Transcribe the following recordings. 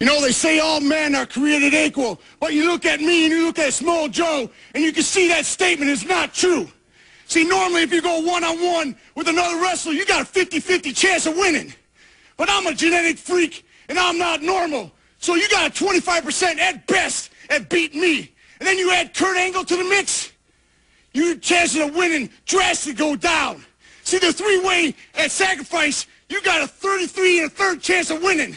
You know, they say all men are created equal, but you look at me and you look at Samoa Joe, and you can see that statement is not true. See, normally if you go one-on-one with another wrestler, you got a 50-50 chance of winning. But I'm a genetic freak, and I'm not normal. So you got a 25% at best at beating me. And then you add Kurt Angle to the mix, your chances of winning drastically go down. See, the three-way at sacrifice, you got a 33 and a third chance of winning.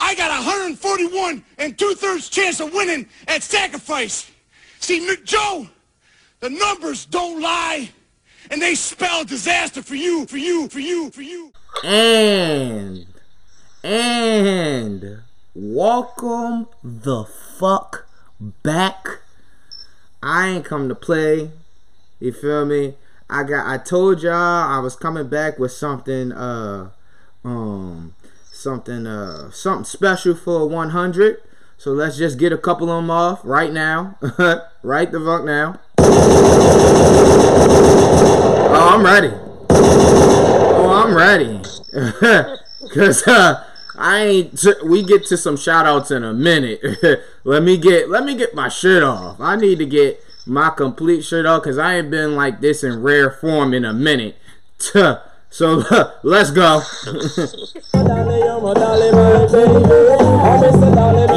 I got 141 and two-thirds chance of winning at sacrifice. See, Joe, the numbers don't lie, and they spell disaster for you, for you, for you, for you. And, and, welcome the fuck back. I ain't come to play. You feel me? I got I told y'all I was coming back with something uh um something uh something special for 100. So let's just get a couple of them off right now. right the fuck now. Oh, I'm ready. Oh, I'm ready. Cause uh I ain't we get to some shout outs in a minute. let me get let me get my shit off. I need to get my complete shirt off because I ain't been like this in rare form in a minute. So let's go.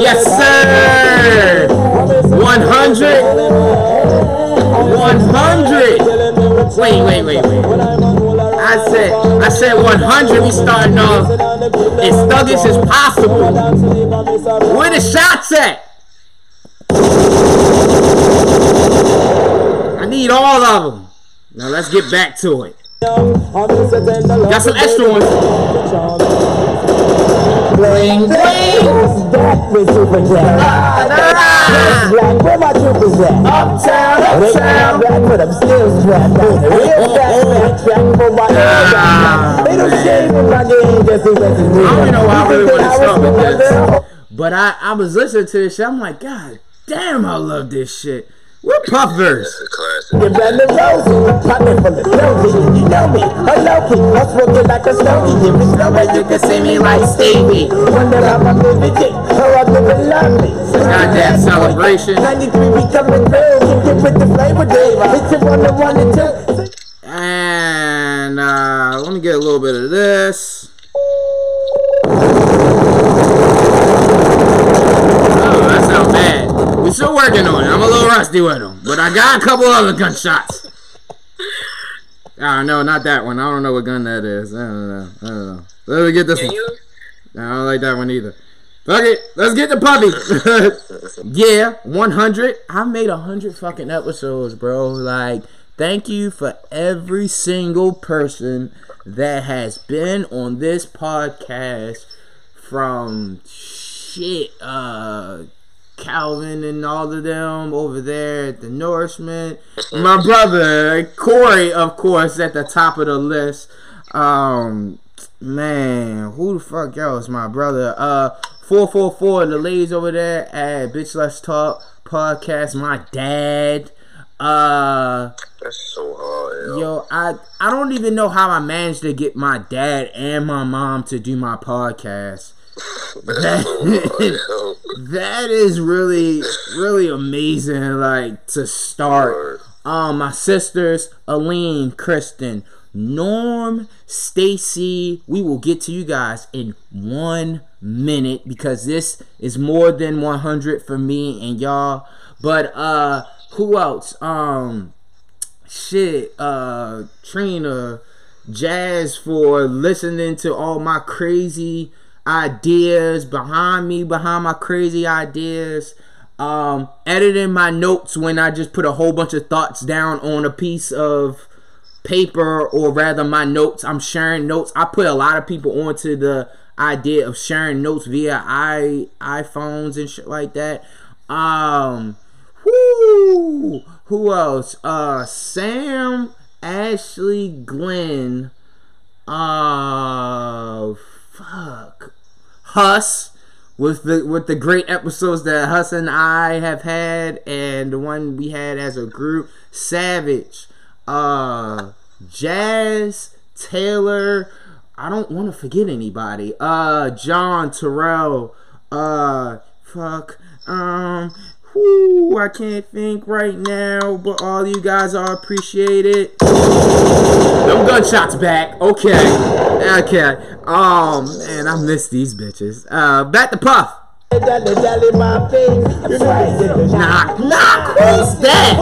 yes, sir. 100. 100. Wait, wait, wait, wait. I said, I said 100. We starting off as thuggish as possible. Where the shots at? I need all of them. Now let's get back to it. Got some extra ones. Bling bling. Where my troopers at? Uptown, uptown. But I'm still strapped. Oh, oh, real fast man, for my They don't shave in my game, guess who I don't even know how I really want to start with this. But I, I was listening to this shit. I'm like, God damn, I love this shit. We're puffers. You better rose, popping from the snow You know me, hello key. I'm smoking like a snowy. If it's slow, you can see me like Stevie. Wonder how I'm living it, how I'm living lovely. Goddamn celebration. 93 we coming through. Get with the flavor, Dave. I hit you on the one and two. And uh, let me get a little bit of this. We still working on it. I'm a little rusty with them, but I got a couple other gunshots. Ah, no, not that one. I don't know what gun that is. I don't know. I don't know. Let me get this Can one. You? I don't like that one either. Fuck it. Let's get the puppy. yeah, 100. I made 100 fucking episodes, bro. Like, thank you for every single person that has been on this podcast from shit, uh, Calvin and all of them over there at the Norseman. My brother Corey, of course, at the top of the list. Um, man, who the fuck else? My brother. Uh, four four four. The ladies over there at Bitch Let's Talk podcast. My dad. Uh, that's so hard. Yo. yo, I I don't even know how I managed to get my dad and my mom to do my podcast that, that is really really amazing like to start. Um my sisters aline kristen norm stacy we will get to you guys in one minute because this is more than 100 for me and y'all. But uh who else? Um shit uh trina jazz for listening to all my crazy ideas behind me, behind my crazy ideas. Um, editing my notes when I just put a whole bunch of thoughts down on a piece of paper, or rather, my notes. I'm sharing notes. I put a lot of people onto the idea of sharing notes via i iPhones and shit like that. Um, Whoo! Who else? Uh, Sam, Ashley, Glenn. Uh, fuck. Huss with the with the great episodes that Huss and I have had, and the one we had as a group. Savage, uh, Jazz, Taylor. I don't want to forget anybody. Uh, John Terrell. Uh, fuck. Um, whoo, I can't think right now, but all you guys are appreciated. No gunshots back. Okay. Okay. Oh man, I miss these bitches. Uh, back to Puff. Knock, knock, who's that?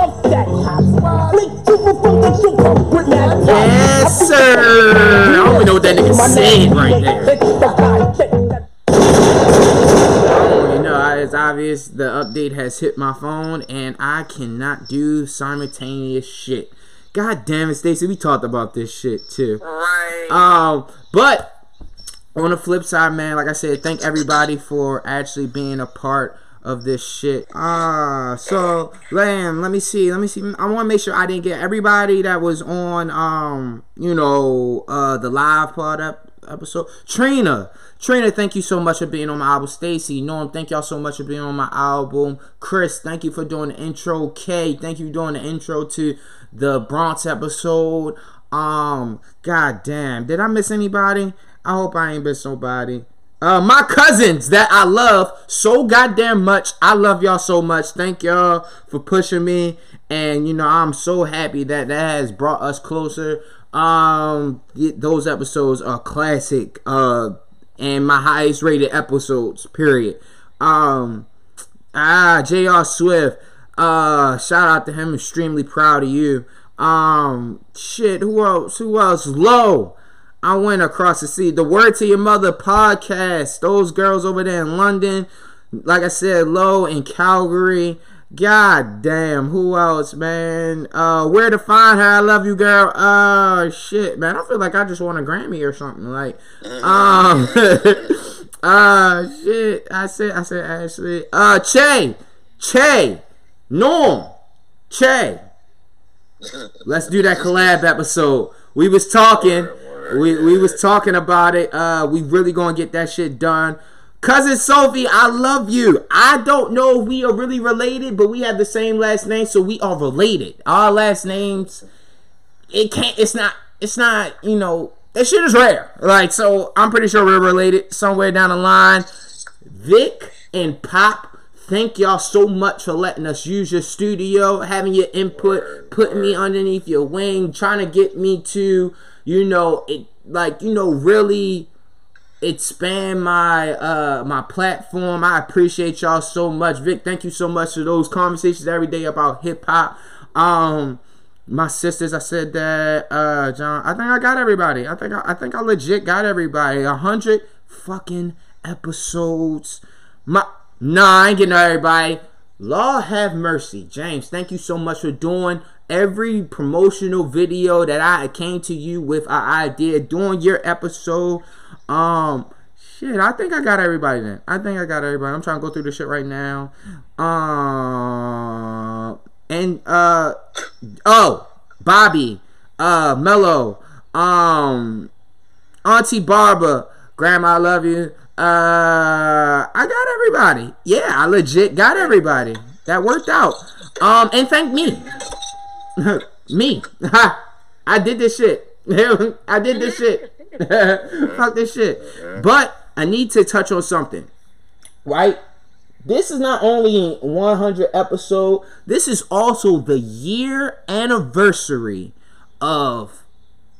Yes, sir. I don't even know what that nigga saying right there. Know, it's obvious the update has hit my phone and I cannot do simultaneous shit. God damn it, Stacy, we talked about this shit too. Right. Um, but on the flip side, man, like I said, thank everybody for actually being a part of this shit. Ah, uh, so Lamb, let me see, let me see. I want to make sure I didn't get everybody that was on, um, you know, uh, the live part up episode. Trina, Trina, thank you so much for being on my album. Stacy, Norm, thank y'all so much for being on my album. Chris, thank you for doing the intro. Kay, thank you for doing the intro to the Bronx episode. Um, god damn, did I miss anybody? I hope I ain't miss nobody. Uh, my cousins that I love so goddamn much. I love y'all so much. Thank y'all for pushing me, and you know I'm so happy that that has brought us closer. Um, those episodes are classic. Uh, and my highest rated episodes. Period. Um, ah, J.R. Swift. Uh, shout out to him. Extremely proud of you. Um, shit. Who else? Who else? Low. I went across the sea. The Word to Your Mother podcast. Those girls over there in London. Like I said, Low in Calgary. God damn, who else, man? Uh, where to find her? I love you, girl. Uh, shit, man. I feel like I just won a Grammy or something. Like, um, uh, shit. I said, I said, Ashley. Uh, Che, Che, Norm, Che. Let's do that collab episode. We was talking. We we was talking about it. Uh, we really gonna get that shit done. Cousin Sophie, I love you. I don't know if we are really related, but we have the same last name, so we are related. Our last names, it can't. It's not. It's not. You know, that shit is rare. Like, so I'm pretty sure we're related somewhere down the line. Vic and Pop, thank y'all so much for letting us use your studio, having your input, putting me underneath your wing, trying to get me to you know, it like you know really expand my uh my platform. I appreciate y'all so much. Vic, thank you so much for those conversations every day about hip hop. Um my sisters, I said that uh John, I think I got everybody. I think I, I think I legit got everybody. A hundred fucking episodes. My nah, I ain't getting everybody. Law have mercy. James, thank you so much for doing every promotional video that I came to you with an idea during your episode. Um, shit, I think I got everybody then. I think I got everybody. I'm trying to go through the shit right now. Um, and uh, oh, Bobby, uh, Mello, um, Auntie Barbara, Grandma, I love you. Uh, I got everybody. Yeah, I legit got everybody. That worked out. Um, and thank me. Me. I did this shit. I did this shit. Fuck this shit. But I need to touch on something. Right? This is not only 100 episode, this is also the year anniversary of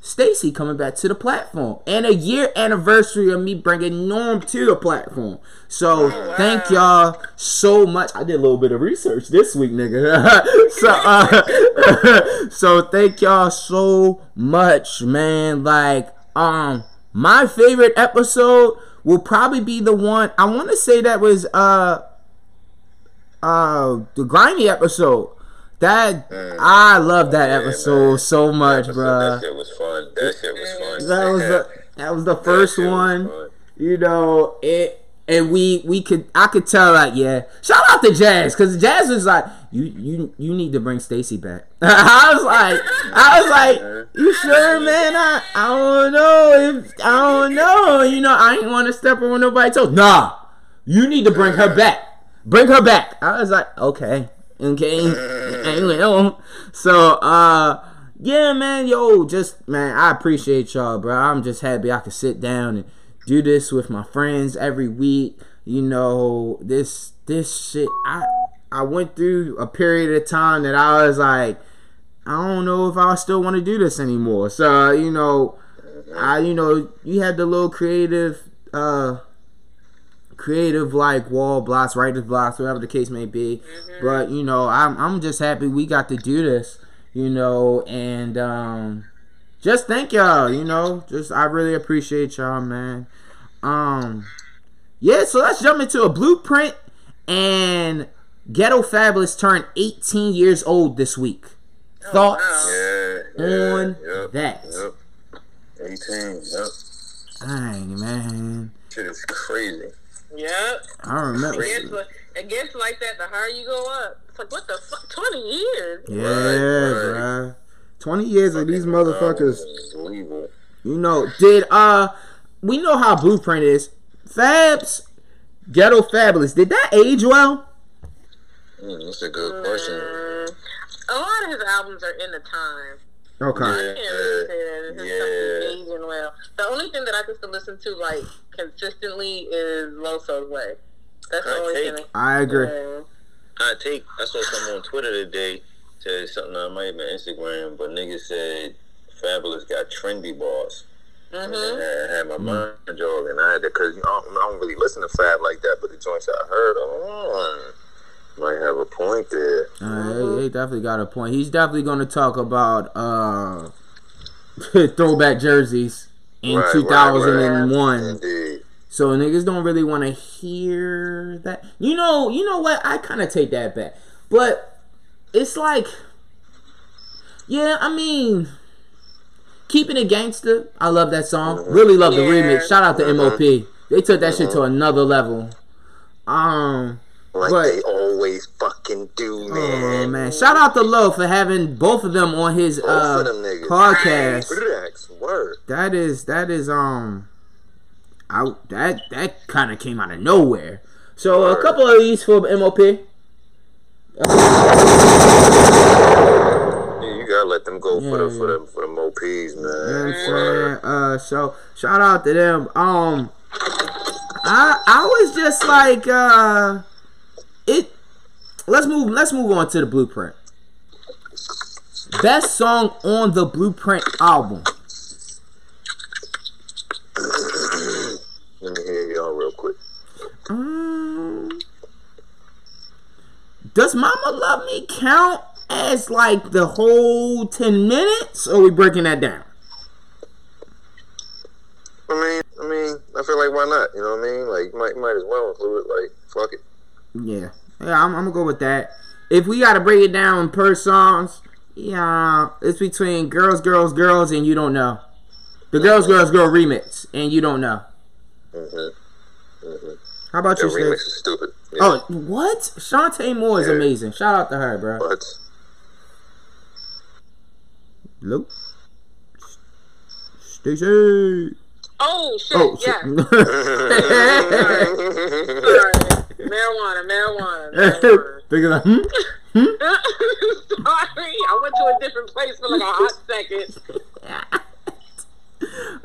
Stacy coming back to the platform and a year anniversary of me bringing Norm to the platform. So thank y'all so much. I did a little bit of research this week, nigga. so uh, so thank y'all so much, man. Like um, my favorite episode will probably be the one I want to say that was uh uh the grimy episode that mm. I love that yeah, episode man. so much, bro. That shit was fun. That shit was fun. That was the that was the first one. You know it. And we we could I could tell like yeah. Shout out to Jazz because Jazz was like you you you need to bring Stacy back. I was like I was like you sure man? I I don't know if I don't know. You know I ain't want to step on nobody's toes. Nah you need to bring her back. Bring her back. I was like okay okay. So uh yeah man yo just man I appreciate y'all bro. I'm just happy I could sit down and do this with my friends every week. You know, this this shit I I went through a period of time that I was like I don't know if I still want to do this anymore. So, you know, I you know, you had the little creative uh creative like wall blocks, writer's blocks, whatever the case may be. Mm-hmm. But, you know, I'm I'm just happy we got to do this, you know, and um just thank y'all, you know. Just I really appreciate y'all, man. Um yeah, so let's jump into a blueprint and Ghetto Fabolous turned 18 years old this week. Oh, Thoughts yeah, yeah, on yep, that? Yep. 18, yep. Dang, man. Shit is crazy. Yep. I remember. It gets, like, it gets like that the higher you go up. It's like, what the fuck? 20 years? Yeah, right, right. Bruh. 20 years of these motherfuckers. You know, did uh we know how Blueprint is. Fabs, Ghetto Fabolous. Did that age well? Mm, that's a good question. Mm, a lot of his albums are in the time. Okay. I can't really his Yeah. stuff is aging well. The only thing that I can still listen to like consistently is Loso's Way. That's the I only take- thing. I agree. Yeah. I take. I saw something on Twitter today. Said something on might have been Instagram, but niggas said Fabolous got trendy bars. Mhm. And I had my mind jog, and I had to because you know, I don't- I don't really listen to Fab like that. But the joints I heard, oh, might have a point there. Uh, he, he definitely got a point. He's definitely going to talk about uh throwback jerseys in Right, right, 2001. Indeed. So niggas don't really want to hear that. You know, you know what? I kind of take that back. But it's like Yeah, I mean Keeping it gangster. I love that song. Really love the remix. Shout out to MOP. They took that shit to another level. Um Like But- they always fucking do, man. Oh man! Shout out to Low for having both of them on his Both uh, them podcast. Relax, word. That is that is um, out that that kind of came out of nowhere. So a couple of these for MOP. Yeah, you gotta let them go for the for the for the MOPs, You know I'm man. Uh, so shout out to them. Um, I I was just like uh, it. Let's move. Let's move on to the blueprint. Best song on the Blueprint album. Let me hear y'all real quick. Um, does Mama Love Me count as like the whole ten minutes, or we breaking that down? I mean, I mean, I feel like why not? You know what I mean? Like, you might might as well include it. Like, fuck it. Yeah, yeah, I'm, I'm gonna go with that. If we gotta break it down per songs, yeah, it's between girls, girls, girls, and you don't know. The girls, girls, girl remix, and you don't know. Mm-hmm. Mm-hmm. How about That you, remix is stupid. Yeah. Oh, what? Shantae Moore is Yeah. amazing. Shout out to her, bro. But Luke, Stacey. Oh shit! Oh, yeah. shit. Sorry. Marijuana, marijuana, marijuana. Think of that. Hmm? Sorry, I went to a different place for like a hot second.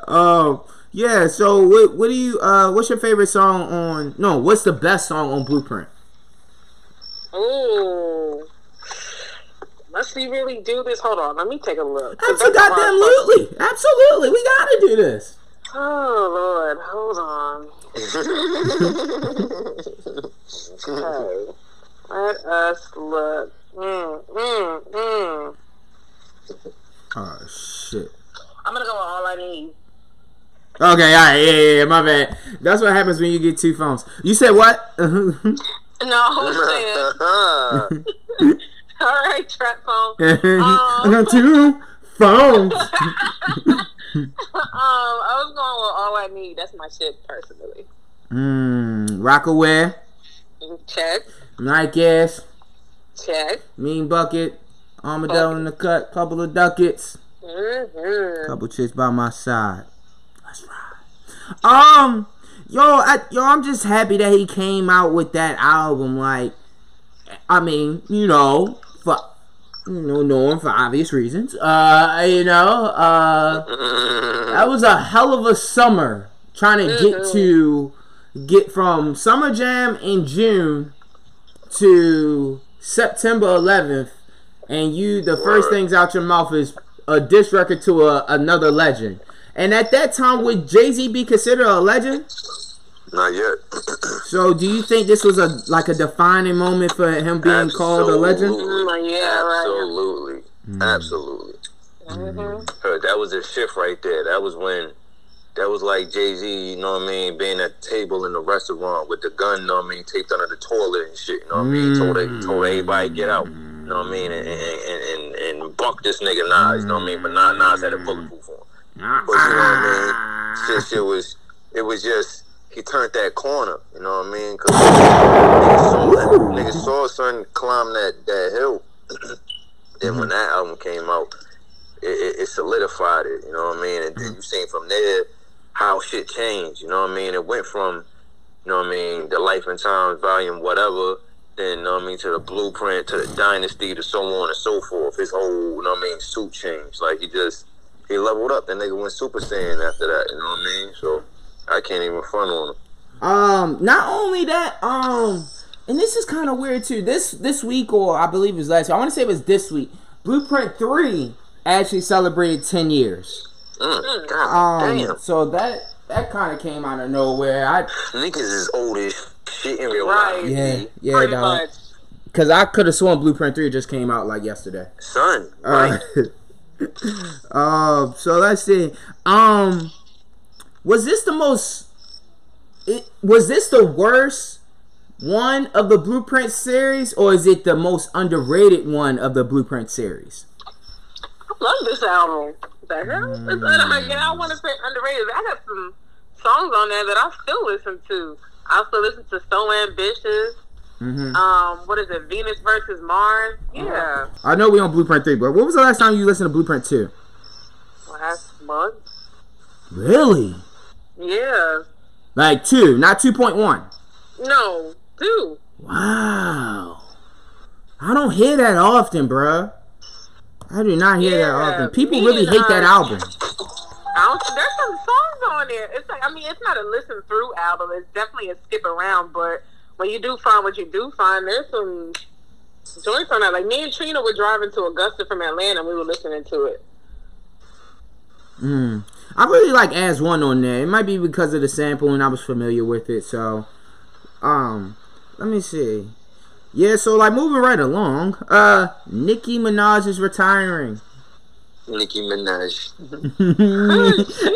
Oh, yeah. So, what, what do you? Uh, what's your favorite song on? No, what's the best song on Blueprint? Ooh. Must we really do this? Hold on, let me take a look. that's a hard Absolutely, absolutely. We gotta do this. Oh Lord, hold on. okay. Let us look. Mm, mm, mm. Oh shit. I'm gonna go with all I need. Okay, all right, yeah, yeah, yeah. My bad. That's what happens when you get two phones. You said what? No, shit. All right, trap phone. I got two phones. Um, I was going with all I need. That's my shit, personally. Mmm. Rocawear. Check. Nike Check. Mean Bucket. Armadillo in the cut. Couple of ducats. Mm-hmm. Couple chicks by my side. Let's ride. Um, yo, I, yo, I'm just happy that he came out with that album. Like, I mean, you know, for you know, knowing for obvious reasons. Uh, you know, uh, that was a hell of a summer trying to get to get from Summer Jam in June to September 11th, and you the first things out your mouth is a diss record to a, another legend. And at that time, would Jay Z be considered a legend? Not yet. So, do you think this was a like a defining moment for him being called a legend? Absolutely. Mm, yeah, right. Absolutely. Absolutely. Mm-hmm. That was a shift right there. That was when that was like Jay Z, you know what I mean, being at the table in the restaurant with the gun, you know what I mean, taped under the toilet and shit, you know what I mean? Told told everybody get out. You know what I mean? And and, and, and, and buck this nigga Nas, you know what I mean? But Nas, Nas had a bulletproof on. But you know what I mean? Shit, shit was it was just he turned that corner, you know what I mean? Cause niggas saw, niggas saw son climb that that hill. then when mm-hmm. that album came out, it, it, it solidified it, you know what I mean? And then mm-hmm. you seen from there how shit changed, you know what I mean? It went from, you know what I mean, the Life and Times volume, whatever, then, you know what I mean, to the blueprint, to the dynasty, to so on and so forth. His whole, you know what I mean, suit changed. Like he just he leveled up. That nigga went Super Saiyan after that, you know what I mean? So I can't even front on him. Um, not only that, um, and this is kind of weird too. This this week, or I believe it was last week. I want to say it was this week. Blueprint Three actually celebrated ten years. Mm, God Um, damn. so that that kind of came out of nowhere. I Niggas is old as shit in real life. yeah yeah Pretty dog. much. Because I could have sworn Blueprint Three just came out like yesterday. Son, Uh, right? um, so let's see. Um, was this the most? It was this the worst one of the Blueprint series, or is it the most underrated one of the Blueprint series? I love this album. The hell? It's, uh, again, I want to say underrated. I got some songs on there that I still listen to. I still listen to So Ambitious. hmm Um, what is it? Venus versus Mars. Yeah, I know we on Blueprint Three, but what was the last time you listened to Blueprint Two? last month. Really? Yeah. Like two, not two point one. No, two. Wow. I don't hear that often, bruh. I do not hear that often. People really hate that album. I don't, there's some songs on there. It's like I mean, it's not a listen through album. It's definitely a skip around. But when you do find what you do find, there's some joints on that. Like me and Trina were driving to Augusta from Atlanta. and We were listening to it. Mm. I really like As One on there. It might be because of the sample and I was familiar with it. So, um, let me see. Yeah, so like moving right along. Uh, Nicki Minaj is retiring. Nicki Minaj.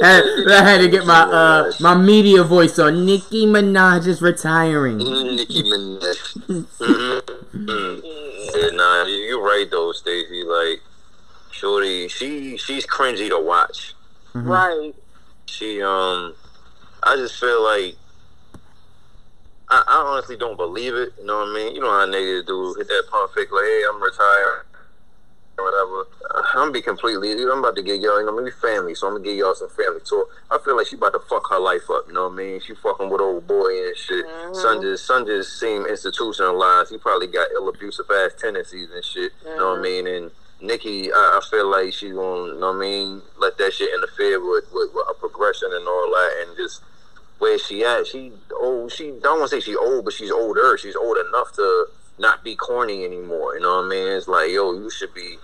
I, I had to get my uh my media voice on. Nicki Minaj is retiring. Nicki Minaj. Mhm. Yeah, nah, you- you're right though, Stacey. Like, Shorty, she she's cringy to watch. Mm-hmm. Right. She um, I just feel like I, I honestly don't believe it. You know what I mean? You know how niggas do hit that pump fake like, hey, I'm retired or whatever. I'm gonna be completely. I'm about to get y'all. You know, maybe family. So I'm gonna give y'all some family talk. I feel like she about to fuck her life up. You know what I mean? She fucking with old boy and shit. Mm-hmm. Son just son just seem institutionalized. He probably got ill abusive ass tendencies and shit. You know what I mm-hmm. mean? And Nicki, I, I feel like she's gonna, you know what I mean, let that shit interfere with, with, with her progression and all that, and just where she at. She old. She don't want to say she old, but she's older. She's old enough to not be corny anymore. You know what I mean? It's like, yo, you should be.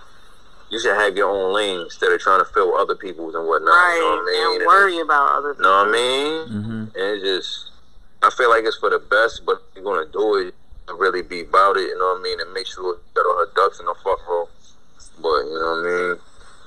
You should have your own lane instead of trying to fill other people's and whatnot. Right. You know what I mean? And And worry about other You know what I mean? Mm-hmm. And it just, I feel like it's for the best, but if you're gonna do it, and really be about it. You know what I mean? And make sure she got all her ducks in a fuck roll. But you know what I mean?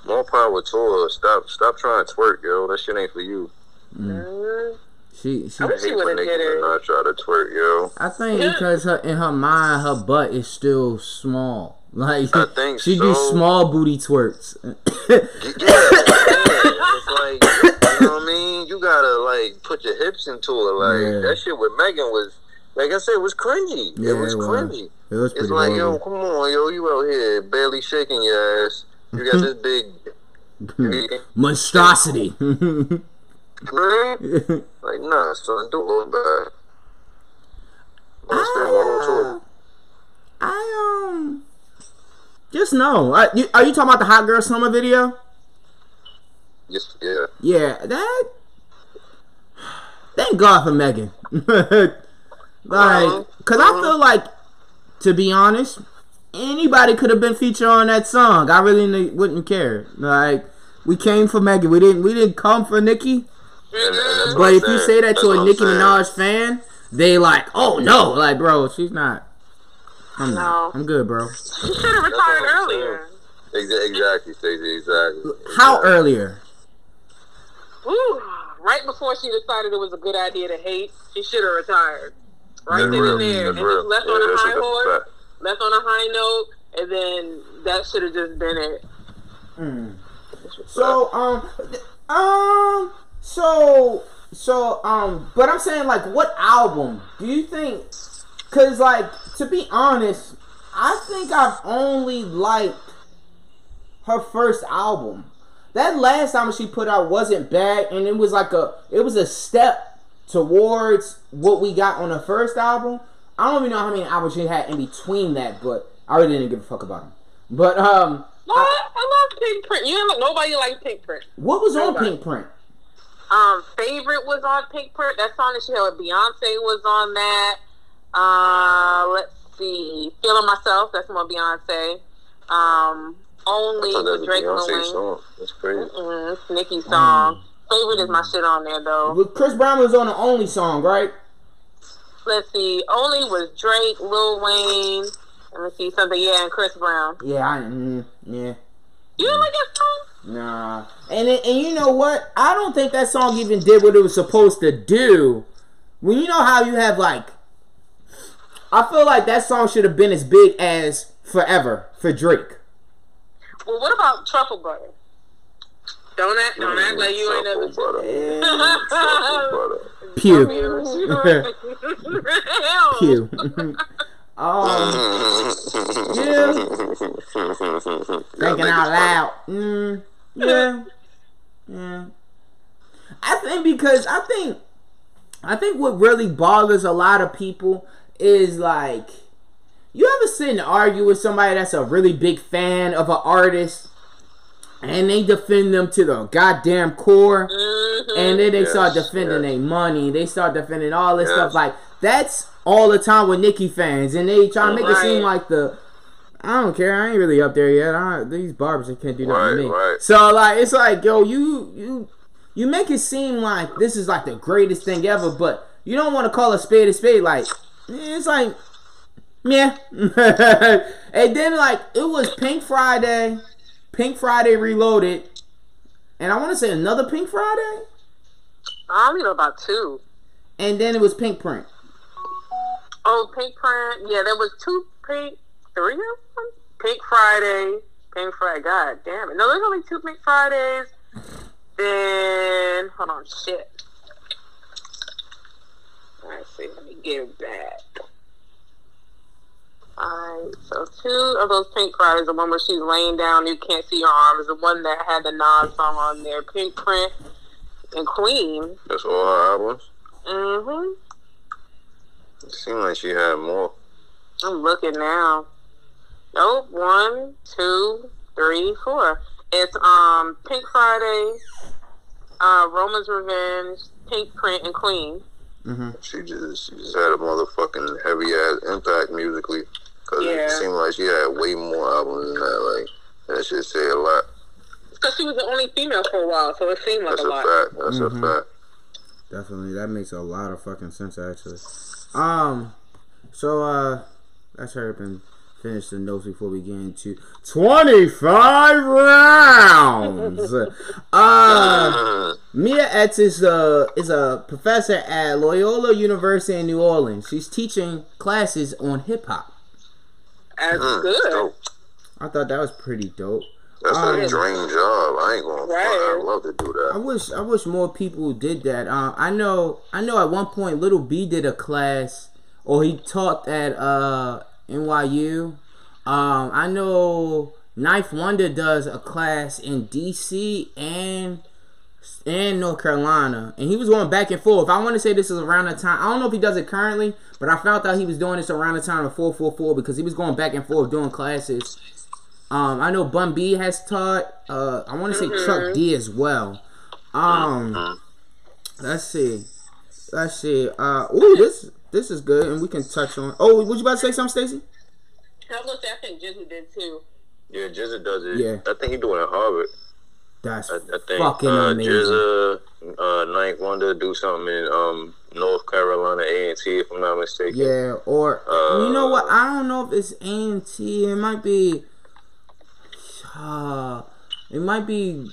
More power to her. Stop, stop trying to twerk, yo. That shit ain't for you. Mm, She, she I wish she would have did it. not try to twerk, yo. I think because her in her mind, her butt is still small. Like I think she do small booty twerks. Yeah, it's like You know what I mean? You gotta like put your hips into it. Like Yeah. that shit with Megan was, like I said, it was cringy. Yeah, it was it was. cringy. It was It's like, yo, come on, yo, you out here barely shaking your ass. You got this big. monstrosity. Like, nah, son, do a little better. Understand? One on I, tour. I um just know. I, you, are you talking about the hot girl summer video? Yes, yeah. Yeah, that. Thank God for Megan. Like, uh-huh. cause I feel uh-huh. like, to be honest, anybody could have been featured on that song. I really n- wouldn't care. Like, we came for Megan. We didn't. We didn't come for Nicki. And, and that's what But I'm if you say that That's to what a I'm Nicki saying. Minaj fan, they like, oh no, like, bro, she's not. I'm not. No. I'm good, bro. She should have retired earlier. Exa- Exactly, Stacey, exactly. How Exactly. earlier? Ooh, right before she decided it was a good idea to hate, she should have retired. Right That's then real. and there, That's and real. just left Yeah, on a high that's horse, fact. left on a high note, and then that should have just been it. So um um so so um but I'm saying like what album do you think cuz like to be honest I think I've only liked her first album. That last album she put out wasn't bad and it was like a it was a step towards what we got on the first album. I don't even know how many albums she had in between that, but I really didn't give a fuck about them. But um What? I love Pink Print. You know, nobody likes Pink Print. what was on Nobody. Pink Print? Um, favorite was on Pink Print. That song that she had with Beyonce was on that. Uh, let's see, Feeling Myself. That's more Beyonce. Um, Only I thought that with was a Drake Beyonce Wayne. song. That's crazy. Mm, it's Nicki's song. Favorite is my shit on there though. Chris Brown was on the only song, right? Let's see, Only was Drake, Lil Wayne. Let me see something. Yeah, and Chris Brown. Yeah, I mm, yeah. You don't like that song? Nah. And and you know what? I don't think that song even did what it was supposed to do. When you know how you have like I feel like that song should have been as big as Forever for Drake. Well, what about Truffle Butter? Don't act, don't act like you ain't never. Truffle butter. Truffle butter. Pew. Hell. Pew. um thinking out loud. Mm, yeah. Yeah. I think because I think I think what really bothers a lot of people is like you ever sit and argue with somebody that's a really big fan of an artist and they defend them to the goddamn core Mhm. and then they Yes, start defending yes. their money, they start defending all this Yes. stuff like that's all the time with Nicki fans and they try to make it seem like the I don't care. I ain't really up there yet. I, these barbers can't do nothing to me. right. So like, it's like, yo, you you you make it seem like this is like the greatest thing ever, but you don't want to call a spade a spade. Like, it's like, yeah. and then like, it was Pink Friday, Pink Friday Reloaded, and I want to say another Pink Friday, I only know about two. and then it was Pink Print. Oh, Pink Print. Yeah, there was two Pink, three of them. Pink Friday, Pink Friday. God damn it! No, there's only two Pink Fridays. Then hold on, shit. Let's see. Let me get it back. Alright, so two of those Pink Fridays, the one where she's laying down, you can't see her arms, the one that had the Nas song on there, Pink Print and Queen. That's all her albums. Mm-hmm. It seemed like she had more. I'm looking now. Nope. One, two, three, four. It's um Pink Friday, uh, Roman's Revenge, Pink Print, and Queen. Mhm. She just she just had a motherfucking heavy ass impact musically. Cause Yeah. it seemed like she had way more albums than that. Like that should say a lot. Because she was the only female for a while, so it seemed like That's a a lot. fact. That's Mhm. a fact. Definitely, that makes a lot of fucking sense actually. Um, so uh, let's hurry up and finish the notes before we get into twenty-five rounds. uh, Mia X is a is a professor at Loyola University in New Orleans. She's teaching classes on hip hop. That's Mm, good. dope. I thought that was pretty dope. That's Um, a dream job. I ain't gonna Right. front. I'd love to do that. I that. wish I wish more people did that. Uh, I know I know at one point Lil B did a class or he taught at uh, NYU. Um, I know Ninth Wonder does a class in DC and and North Carolina, and he was going back and forth. I want to say this is around the time. I don't know if he does it currently, but I found out he was doing this around the time of four four four because he was going back and forth doing classes. Um, I know Bun B has taught. Uh, I want to say Chuck D as well. Um, let's see, let's see. Uh, ooh, this this is good, and we can touch on. Oh, was you about to say something, Stacy? I was gonna say I think Jizzy did too. Yeah, GZA does it. Yeah. I think he's doing it at Harvard. That's I, I think fucking uh, amazing. GZA, uh, Ninth Wonder do something in um North Carolina A and T if I'm not mistaken. Yeah, or Uh, you know what? I don't know if it's A and T. It might be. Uh, it might be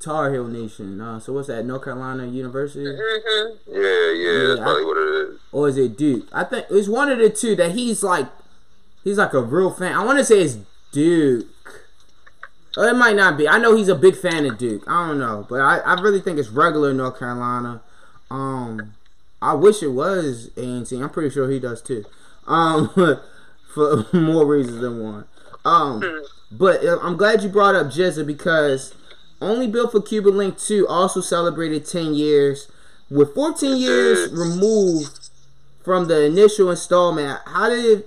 Tar Heel Nation. Uh, so what's that? North Carolina University, Mm-hmm. Yeah, yeah, that's I- probably what it is. or is it Duke? I think it's one of the two that he's like, he's like a real fan. I want to say it's Duke. It might not be. I know he's a big fan of Duke. I don't know, but I, I really think it's regular North Carolina. Um, I wish it was A and T. I'm pretty sure he does too. Um, for more reasons than one. Um, but uh, I'm glad you brought up GZA because only built for Cuban Linx 2 also celebrated 10 years. With 14 years removed from the initial installment, how did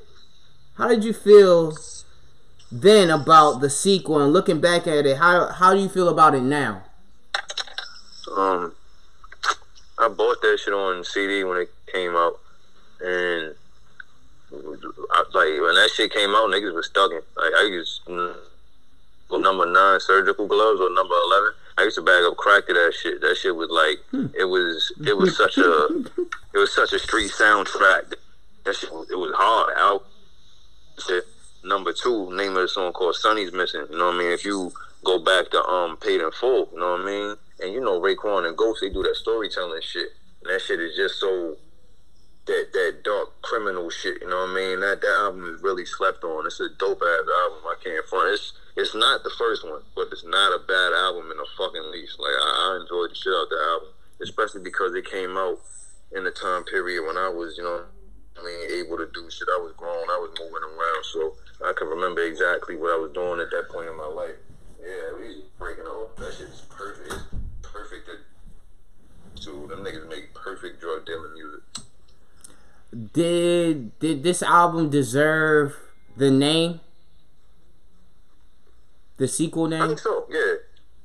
how did you feel then about the sequel and looking back at it? How how do you feel about it now? Um, I bought that shit on CD when it came out, and I, like when that shit came out, niggas was stuck in. Like I used mm, number nine surgical gloves or number eleven. I used to bag up crack to that shit. That shit was like it was it was such a it was such a street soundtrack. That shit it was hard out. Shit. Number two, name of the song called "Sonny's Missing." You know what I mean? If you go back to um Paid in Full, you know what I mean? And you know Raekwon and Ghost, they do that storytelling shit, and that shit is just so that that dark criminal shit. You know what I mean? That that album is really slept on. It's a dope ass album. I can't front. It's it's not the first one, but it's not a bad album in the fucking least. Like I, I enjoyed the shit out of the album, especially because it came out in the time period when I was, you know, I mean, able to do shit. I was grown. I was moving around, so I can remember exactly what I was doing at that point in my life. Yeah, we breaking off. That shit is perfect. It's perfect. To them niggas make perfect drug dealing music. Did did this album deserve the name? The sequel name? I think so. Yeah,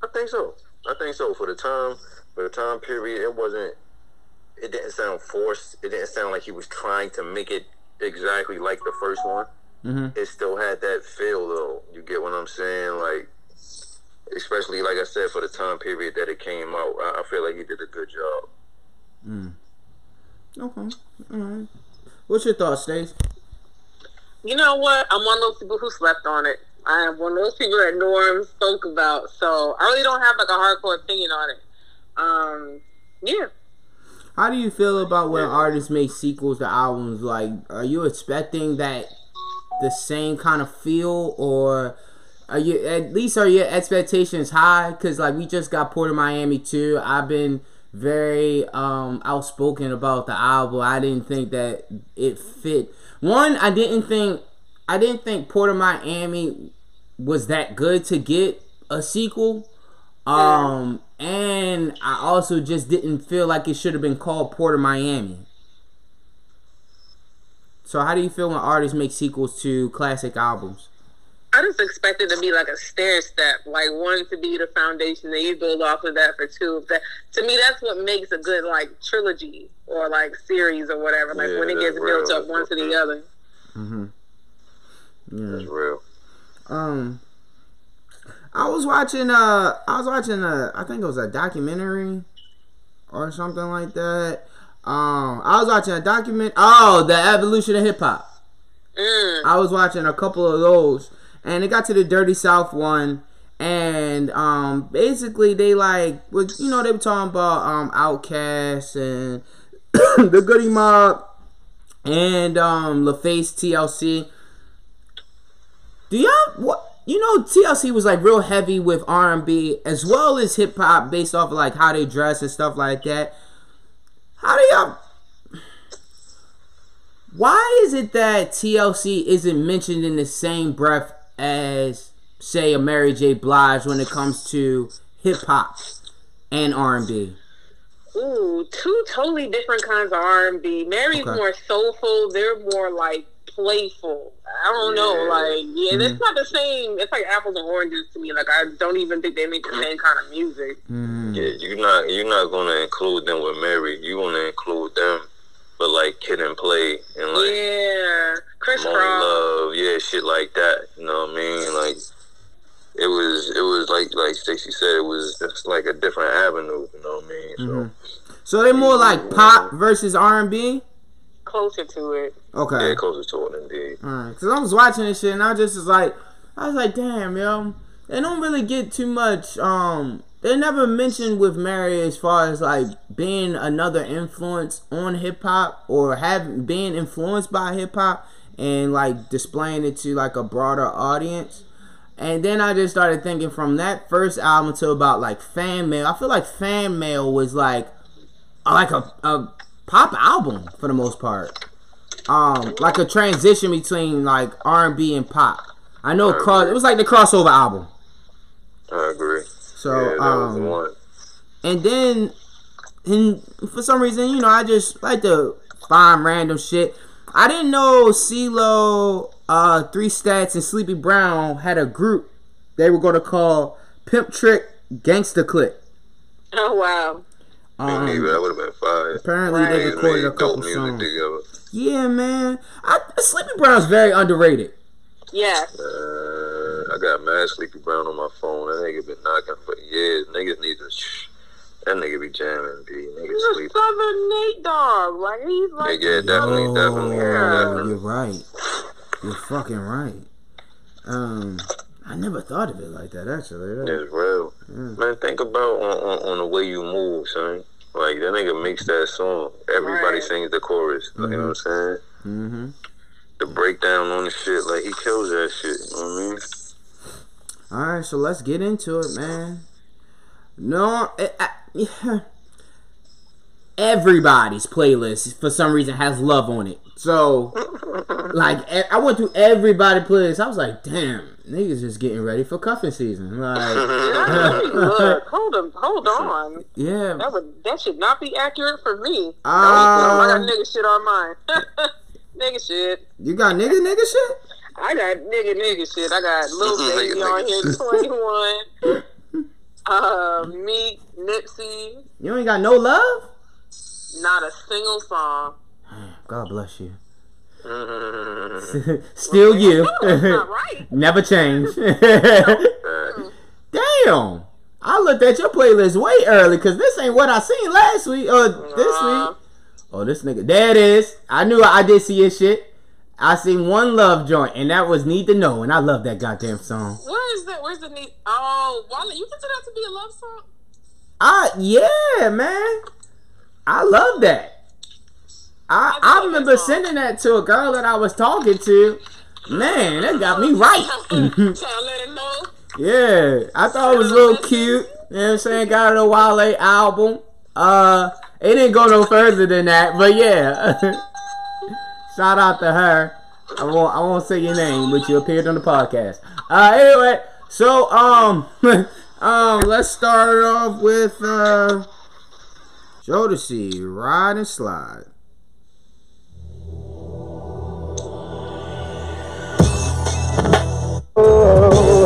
I think so. I think so. For the time, for the time period, it wasn't. It didn't sound forced. It didn't sound like he was trying to make it exactly like the first one. Mhm. It still had that feel, though. You get what I'm saying? Like, especially like I said, for the time period that it came out, I, I feel like he did a good job. Okay. Alright. What's your thoughts, Stace? You know what? I'm one of those people who slept on it. I am one of those people that Norm spoke about. So I really don't have like a hardcore opinion on it. Um, yeah. How do you feel about when artists make sequels to albums? Like, are you expecting that the same kind of feel, or are you at least are your expectations high? Because like we just got Port of Miami too. I've been very um outspoken about the album. I didn't think that it fit. One, I didn't think I didn't think Port of Miami was that good to get a sequel. Um, and I also just didn't feel like it should have been called Port of Miami. So, how do you feel when artists make sequels to classic albums? I just expect it to be like a stair step, like one to be the foundation, then you build off of that for two. That to me, that's what makes a good like trilogy or like series or whatever. Like Yeah, when it that's gets built up one to the other. That's real. Um, I was watching. Uh, I was watching. A, I think it was a documentary or something like that. Um, I was watching a document. Oh, the evolution of hip hop. Mm. I was watching a couple of those, and it got to the Dirty South one, and um, basically they like, was you know, they were talking about um, Outkast and the Goodie Mob and um, LaFace TLC. Do y'all what? you know TLC was like real heavy with R and B as well as hip hop based off of like how they dress and stuff like that. How do y'all? Why is it that TLC isn't mentioned in the same breath as say a Mary J. Blige when it comes to hip hop and R and B? Ooh, two totally different kinds of R and B. Mary's Okay. more soulful. They're more like playful. I don't know, like yeah, Mm-hmm. it's not the same. It's like apples and oranges to me. Like I don't even think they make the same kind of music. Mm. Yeah, you're not you're not gonna include them with Mary. You're gonna include them with like Kid and Play and like yeah, Chris More Cross. Love, yeah, shit like that. You know what I mean? Like it was it was like like Stacey said, it was just like a different avenue, you know what I mean? So Mhm. So they're more like pop versus R and B. Closer to it. Okay. yeah, closer to it indeed. Alright, cause I was watching this shit and I just was like, I was like, damn, yo, they don't really get too much. Um, they never mentioned with Mary as far as like being another influence on hip hop or having being influenced by hip hop and like displaying it to like a broader audience. And then I just started thinking from that first album to about like fan mail. I feel like fan mail was like like a, a pop album for the most part um like a transition between like R&B and pop. I know it cross it was like the crossover album. I agree. So yeah, that was the um one. and then and for some reason, you know, I just like to find random shit. I didn't know CeeLo, uh, Three Stacks, and Sleepy Brown had a group they were going to call Pimp Trick Gangsta Click. Oh wow. Um, Maybe that would have been fire. apparently they Niggas recorded made a couple dope music songs. together. Yeah, man. I, Sleepy Brown's very underrated. Yeah. Uh, I got Mad Sleepy Brown on my phone. That nigga been knocking for years. Niggas need to. Shh. That nigga be jamming, B. Nigga He's a sleep. southern Nate Dogg. Like he's like Yeah, definitely, Yo, definitely, definitely. You're right. You're fucking right. Um, I never thought of it like that. Actually, Yeah. It's real. Man, think about on, on, on the way you move, son. Like, that nigga makes that song. Everybody Right. sings the chorus. Like, you know what I'm saying? Mm-hmm. The breakdown on the shit, like, he kills that shit. You know what I mean? All right, so let's get into it, man. No, I, I, everybody's playlist for some reason has love on it. So, like, I went through everybody playlist. I was like, damn, niggas just getting ready for cuffing season. Like, Look, hold on, hold on. yeah, That would that should not be accurate for me. Uh, I got nigga shit on mine. nigga shit. you got nigga nigga shit. I got nigga nigga shit. I got Lil Nigga, Baby on here, 21. Uh, Meek, Nipsey, You ain't got no love. not a single song. God bless you. Mm-hmm. Still you. Right. Never change. Uh, Damn. I looked at your playlist way early because this ain't what I seen last week or this Nah. week. Oh, this nigga. There it is. I knew I did see his shit. I seen one love joint, and that was Need to Know, and I love that goddamn song. Where is that? Where's the need? Oh, Wally, you consider that to be a love song? Ah, yeah, man. I love that. I, I I remember sending that to a girl that I was talking to. Man, that got me right. Trying to let her know. Yeah, I thought it was a little cute. You know what I'm saying? Got a Wale album. Uh, it didn't go no further than that, but yeah. Shout out to her. I won't, I won't say your name, but you appeared on the podcast. Uh, anyway, so um, um, let's start it off with uh, Jodeci, ride and slide.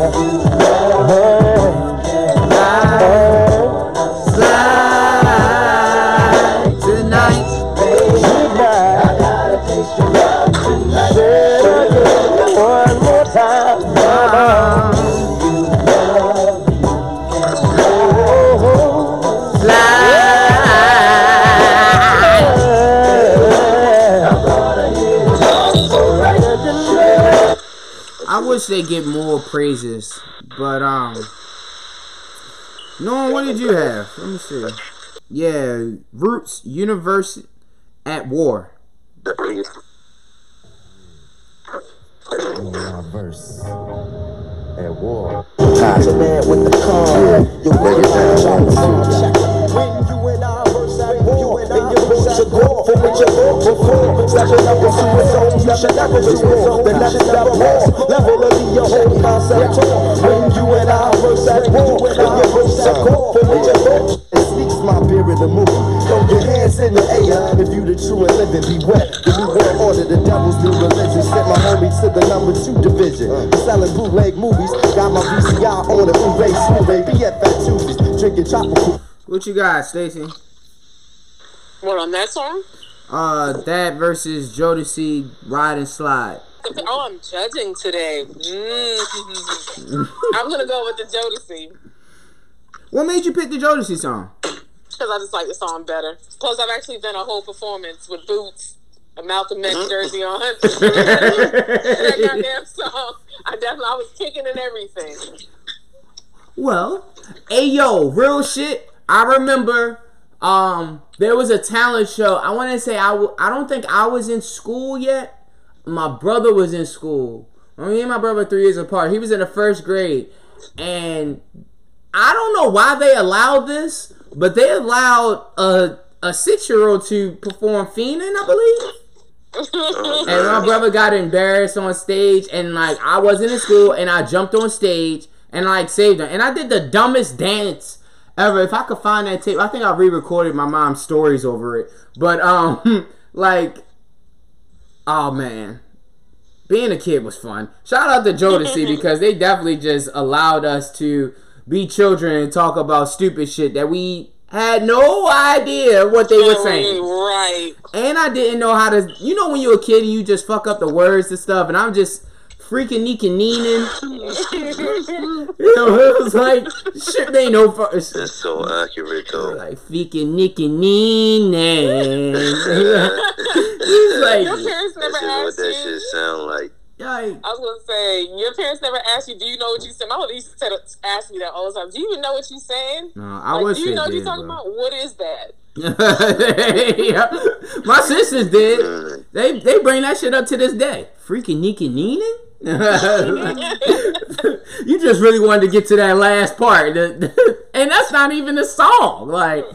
Slide wish they get more praises, but um, Norm, what did you have? Let me see. Yeah, Roots Universe at War. verse. at war. Tied with the con. You break it down. War, for what you fought before. Stepping up zone, you should never do war. The next level next level of the whole concept. When you and I verse at war, and you verse at war, for what you fought. It sneaks my beer in the movie. Throw your hands in the air if you the true and living. Beware, the new world order, the devil's new religion. Sent my homie to the number two division. Selling bootleg movies, got my VCR on it. Baby, at Tuesdays. Drinking tropical. What you got, Stacy? What on that song? Uh, that versus Jodeci Ride and Slide. Oh, I'm judging today. Mm. I'm gonna go with the Jodeci What made you pick the Jodeci song? because I just like the song better. Plus, I've actually done a whole performance with boots, a Malcolm X jersey on. that goddamn song. I definitely I was kicking and everything. Well, hey yo, real shit. I remember um there was a talent show. I want to say I w- I don't think I was in school yet. My brother was in school. Me and my brother were three years apart. He was in the first grade, and I don't know why they allowed this, but they allowed a a six year old to perform fiending, I believe. And my brother got embarrassed on stage, and like I wasn't in school, and I jumped on stage and like saved him. And I did the dumbest dance ever. If I could find that tape, I think I re-recorded my mom's stories over it. But um, like, oh man, being a kid was fun. Shout out to Jodeci because they definitely just allowed us to be children and talk about stupid shit that we had no idea what they were saying. Right. And I didn't know how to. You know when you're a kid and you just fuck up the words and stuff, and I'm just freaking neeking neening. You know, it was like shit. They know fu- That's so accurate though. like freaking neeking neening. He's like, Your parents never That's just what that shit sound like. like, I was gonna say, your parents never asked you, do you know what you said? My mother used to ask me that all the time. Do you even know what you're saying? no, I Like, wish do you know what you're talking bro. about? What is that? yeah. My sisters did. They they bring that shit up to this day. Freaking Nika Neenan? you just really wanted to get to that last part, and that's not even the song. Like,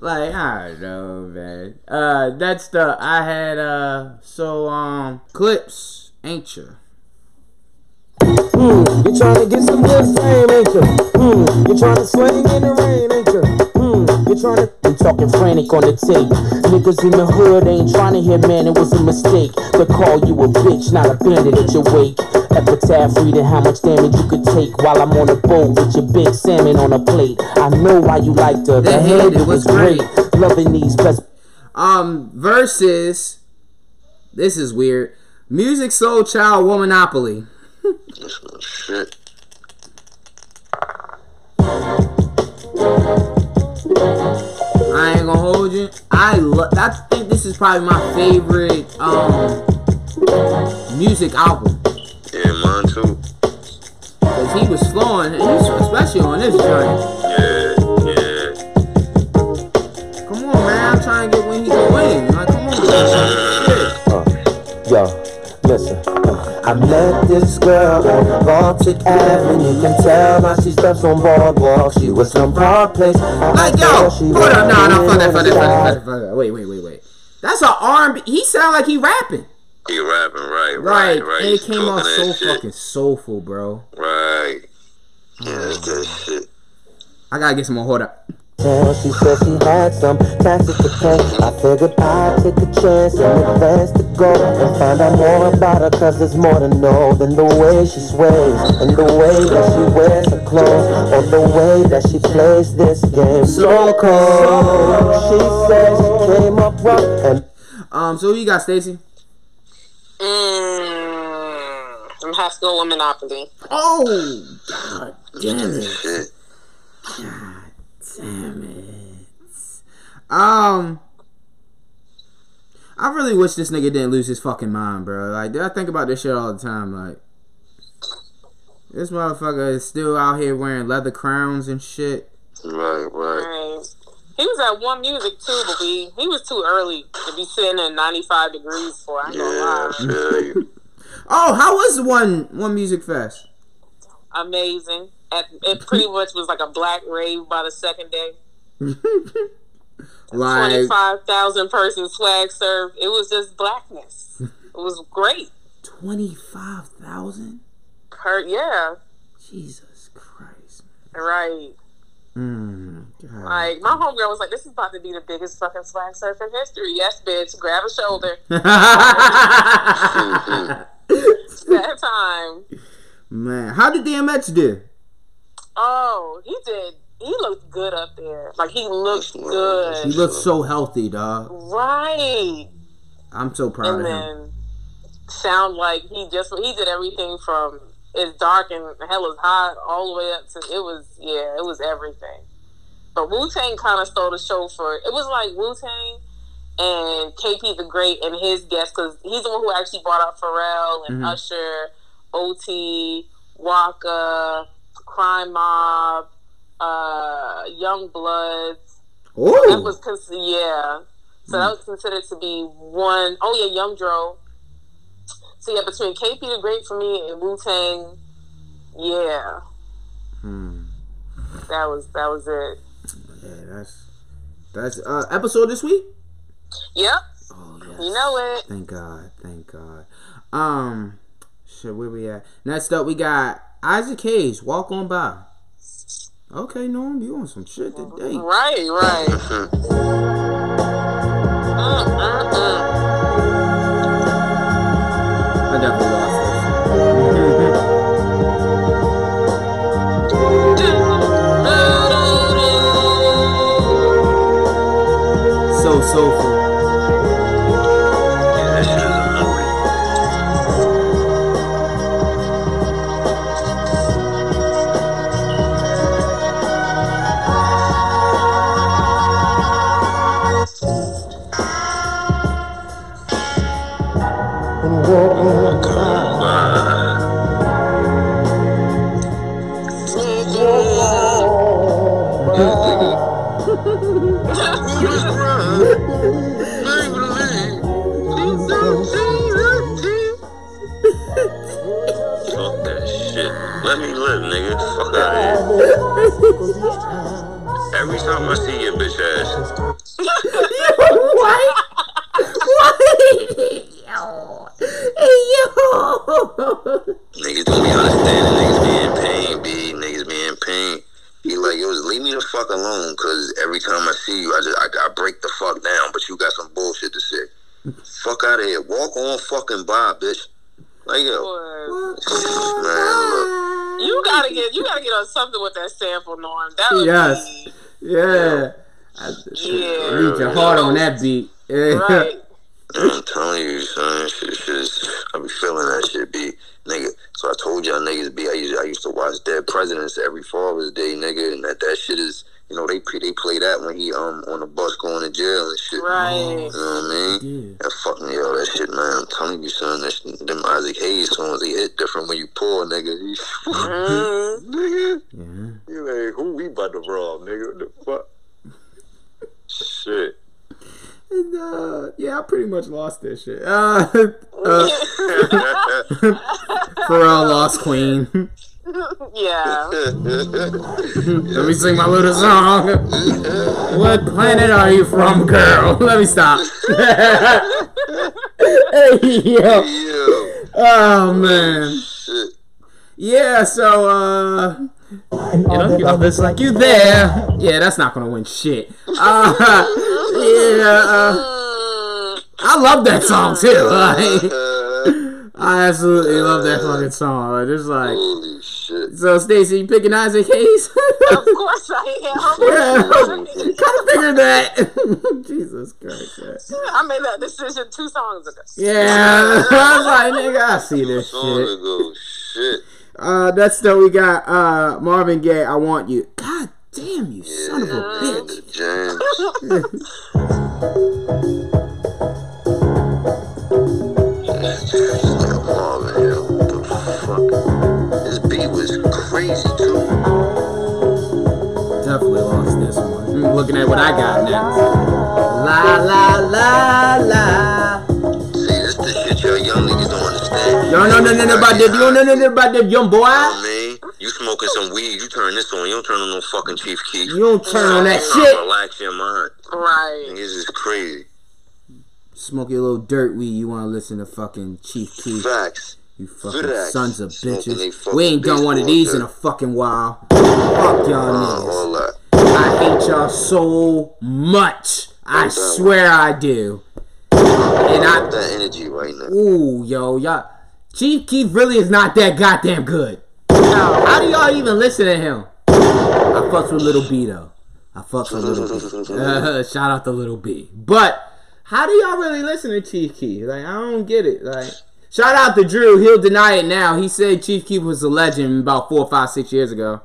like I don't know, man. Uh, that's the I had. Uh, so um, clips, ain't you? Hmm, you trying to get some good fame, ain't you? Hmm, you trying to swing in the rain, ain't you? You trying to. I'm talking frantic on the tape. Niggas in the hood ain't trying to hear, man, it was a mistake. To call you a bitch, not a bandit at your wake. Epitaph reading how much damage you could take while I'm on a boat with your big salmon on a plate. I know why you liked her. The, head, it was great. Loving these best Um, versus. This is weird. Musiq Soulchild Womanopoly. Shit. I ain't gonna hold you. I lo- I think this is probably my favorite um music album Yeah, mine too. because he was flowing, and he's, especially on this joint. Yeah, yeah. Come on, man, I'm trying to get when he can win. Like, come on, shit. Yo, listen. I met this girl on Baltic Avenue. You can tell by she steps on boardwalk. She was from Park Place. Like, yo, hold up, no, no, fuck that, fuck that, fuck that, fuck that, fuck that. Wait, wait, wait, wait. That's an R&B. He sound like he rapping. He rapping right, Right, right, right. it came out so shit. fucking soulful, bro. Right. Yeah, that's mm. that shit. I gotta get some more. Hold up. Well, she said she had some taxes to pay. I figured I'd take a chance and advance to go and find out more about her. Cause there's more to know than the way she sways and the way that she wears her clothes or the way that she plays this game. So cold. She said she came up rough and Um, so who you got, Stacy? Mm, from High School Monopoly. Oh, god damn it. Shit. Damn it. Um, I really wish this nigga didn't lose his fucking mind, bro. Like, I think about this shit all the time. Like, this motherfucker is still out here wearing leather crowns and shit. Right, right. Right. He was at One Music too, but we he was too early to be sitting in 95 degrees for. I ain't gonna Yeah, I lie. feel. Oh, how was one one music fest? amazing. At, it pretty much was like a black rave by the second day. Like, Twenty five thousand person swag serve. It was just blackness. It was great. 25,000? Her, yeah, Jesus Christ. right. Mm, Like my homegirl was like, "This is about to be the biggest fucking swag surf in history." Yes, bitch. Grab a shoulder. That time. Man, how did DMX do? Oh, he did. He looked good up there. Like he looked good. He good. looks so healthy, dog. Right. I'm so proud and of him. sound like he just he did everything from it's dark and hell is hot all the way up to it was yeah it was everything. But Wu Tang kind of stole the show for it was like Wu Tang and KP the Great and his guests because he's the one who actually brought out Pharrell and Mhm. Usher, OT, Waka, Crime Mob, uh, YoungBloodZ. That Oh, was cons- yeah. So that was considered to be one oh yeah, Young Dro. So yeah, between KP the Great for me and Wu Tang, yeah, Hmm. that was that was it. yeah, that's that's uh episode this week. Yep, Oh yes. you know it. Thank God, thank God. Um, shit, where we at? Next up, we got Isaac Hayes. Walk on by. Okay, Norm, you on some shit today? Right, right. Mm, mm, mm. I definitely lost this. So soulful. Every time I see your bitch ass, what? What? Yo. Yo. niggas don't be understanding. Niggas be in pain, B. Niggas be in pain. Be like, yo, just leave me the fuck alone, cause every time I see you, I just I, I break the fuck down. But you got some bullshit to say. fuck out of here. Walk on fucking by, bitch. Like yo, man, look. You gotta get you gotta get on something with that sample, Norm. That would Yes. Yeah. I, yeah. Need your heart on that beat. Yeah. Right. I'm telling you, son, shit, shit, I be feeling that shit, be nigga. So I told y'all niggas, be I used, I used to watch Dead Presidents every Father's Day, nigga, and that that shit is, you know, they they play that when he um on the bus going to jail and shit. Right. You know what I mean? Yeah. That fucking yo, that shit, man. I'm telling you, son, that shit, them Isaac Hayes songs, they hit different when you poor, nigga. You, Mhm. nigga, Yeah. you like who we about to rob, nigga? What the fuck? Shit. And, uh, yeah, I pretty much lost this shit. Uh, uh, Pharrell lost Queen. yeah. Let me sing my little song. what planet are you from, girl? Let me stop. hey, yo. Yo, Oh, man. Yeah, so, uh, you know, you love this like you there. Yeah, that's not gonna win shit. Uh, yeah, uh. I love that song too. Like, I absolutely love that fucking song. Like, it's like, holy shit. so Stacey, you picking Isaac Hayes? Of course I am. yeah, kind of figured that. Jesus Christ. man. I made that decision two songs ago. Yeah, I was like, nigga, I see this Song shit. ago, shit. Uh, that's still we got uh Marvin Gaye. I want you. God damn you, son of a bitch. The jams. Marvin, yo, what the fuck? This beat was crazy too. Definitely lost this one. I'm looking at what I got now. La la la la. See, this the shit y'all young niggas don't understand. Yo, no, no, no, no, about that. You don't know nothing about that young boy. You know I mean? You smoking some weed, you turn this on. You don't turn on no fucking Chief Keef. You don't turn on that You shit. Relax your mind. Right. Niggas is crazy. Smoke your little dirt weed. You want to listen to fucking Chief Keef? Facts. You fucking Facts. sons of bitches. We ain't done one of these in a fucking while. Fuck y'all Uh, niggas. I hate y'all so much. I swear I do. And I, That energy right now. ooh, yo, y'all. Chief Keef really is not that goddamn good. Now, How do y'all even listen to him? I fucks with Lil B though. I fucks with Lil B. Uh, shout out to Lil B. But how do y'all really listen to Chief Keef? Like I don't get it. Like shout out to Drew. He'll deny it now. He said Chief Keef was a legend about four, five, six years ago.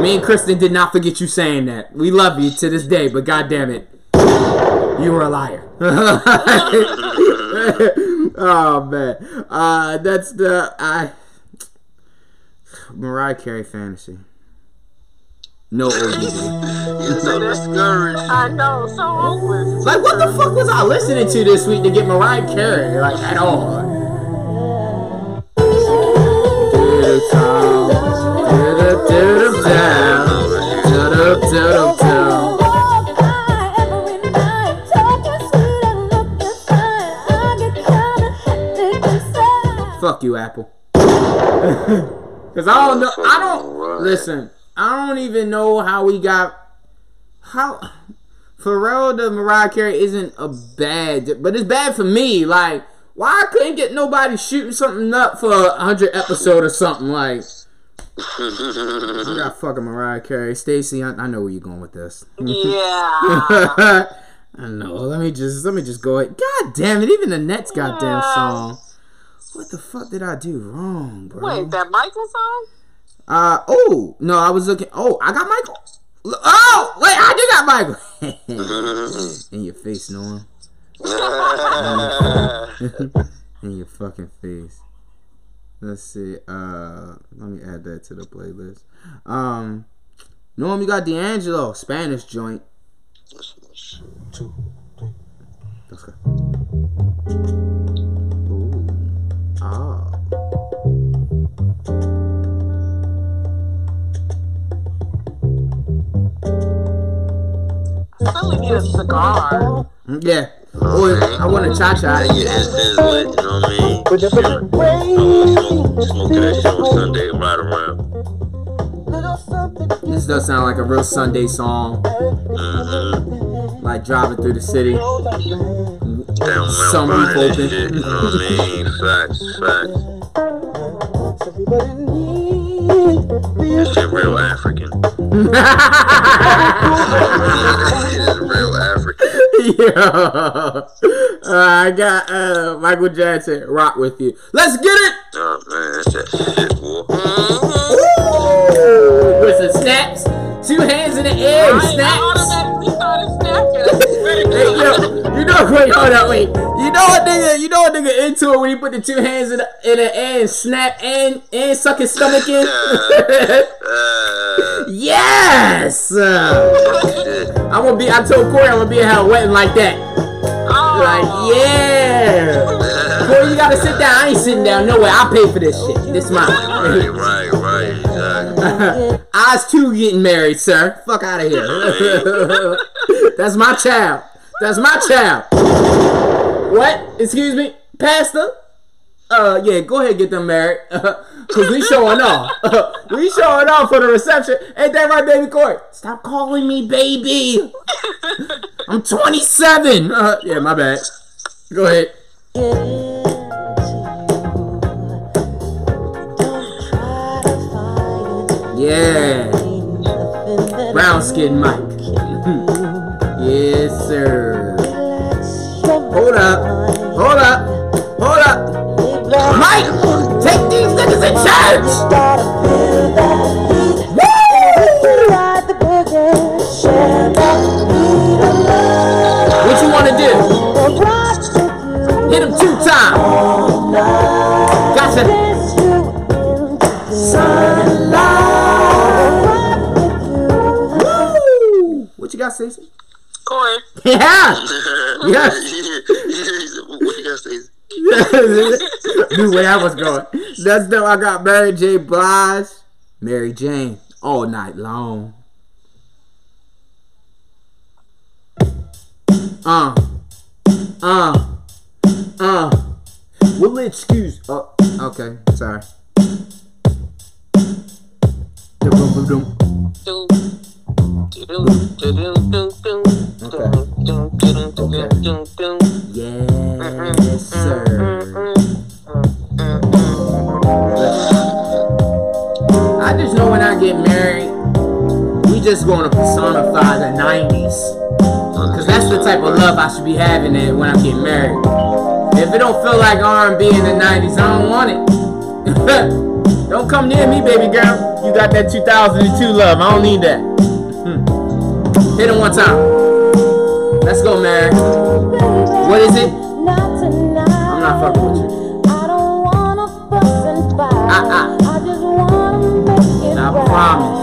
Me and Kristen did not forget you saying that. We love you to this day, but god damn it. You were a liar. oh man. Uh that's the I Mariah Carey fantasy. No ODB. You're so discouraged. I know, so hopeless. Like what the fuck was I listening to this week to get Mariah Carey like at all? Fuck you, Apple. Cause I don't know. I don't listen. I don't even know how we got how Pharrell to Mariah Carey isn't a bad, but it's bad for me. Like, why I couldn't get nobody shooting something up for a hundred episode or something like. I got fucking Mariah Carey, Stacy. I, I know where you're going with this. Yeah. I know. Let me just let me just go ahead. God damn it! Even the next goddamn song. What the fuck did I do wrong, bro? Wait, that Michael song? Uh oh no, I was looking. Oh, I got Michael. Oh wait, I do got Michael. In your face, Norm. In your fucking face. Let's see. Uh, let me add that to the playlist. Um, Norm, you got D'Angelo, Spanish joint. Two, three. Let's go. Ooh. Oh. I need a cigar. Yeah. Oh, I want a cha cha. That your incense lit, you know what I mean? With the Chillin'. way, I always smoke, smoking that shit on Sunday, ride around. This does sound like a real Sunday song. Mm-hmm. Like driving through the city. Down Some Vernon people and think- shit, you know what I mean? Facts, facts. That shit real African. It's real African. Yo. Uh, I got uh, Michael Jackson, Rock With You. Let's get it! Oh man, that's that shit, boy. Ooh, with some snaps. Two hands in the air, I snaps. automatically started snapping. Hey, yo, you know, wait, hold up, wait. You know what nigga, you know what nigga into it when he put the two hands in the, in the air and snap and, and suck his stomach in? Yes! I'm gonna be, I told Corey I'm gonna be in hell wetting like that. Oh. Like, yeah! Corey, you gotta sit down. I ain't sitting down nowhere. I'll pay for this shit. This mine. Right, right, right, exactly. Oz two getting married, sir. Fuck out of here. That's my child. That's my child. What? Excuse me, Pastor? Uh, yeah, go ahead, get them married. Cause we showing off. we showing off for the reception. Ain't that right, baby Corey? Stop calling me baby. I'm 27. Uh, yeah, my bad. Go ahead. Yeah. Brown skin Mike. yes, sir. Hold up. Hold up. Hold up. Mike, take these niggas to church. Stacey? Corey. Yeah. Yeah. what you gotta say? knew where that was going. That's dope. I got Mary J. Blige, Mary Jane, all night long. Uh, uh, uh. Will excuse? Oh, okay. Sorry. Dum-dum-dum-dum. Yes, sir. I just know when I get married, we just gonna personify the 90s. Cause that's the type of love I should be having when I get married. If it don't feel like R&B in the 90s, I don't want it. don't come near me, baby girl. You got that 2002 love. I don't need that. Hit it one time. Let's go, Mary. What is it? I'm not fucking with you. Ah, ah. I promise.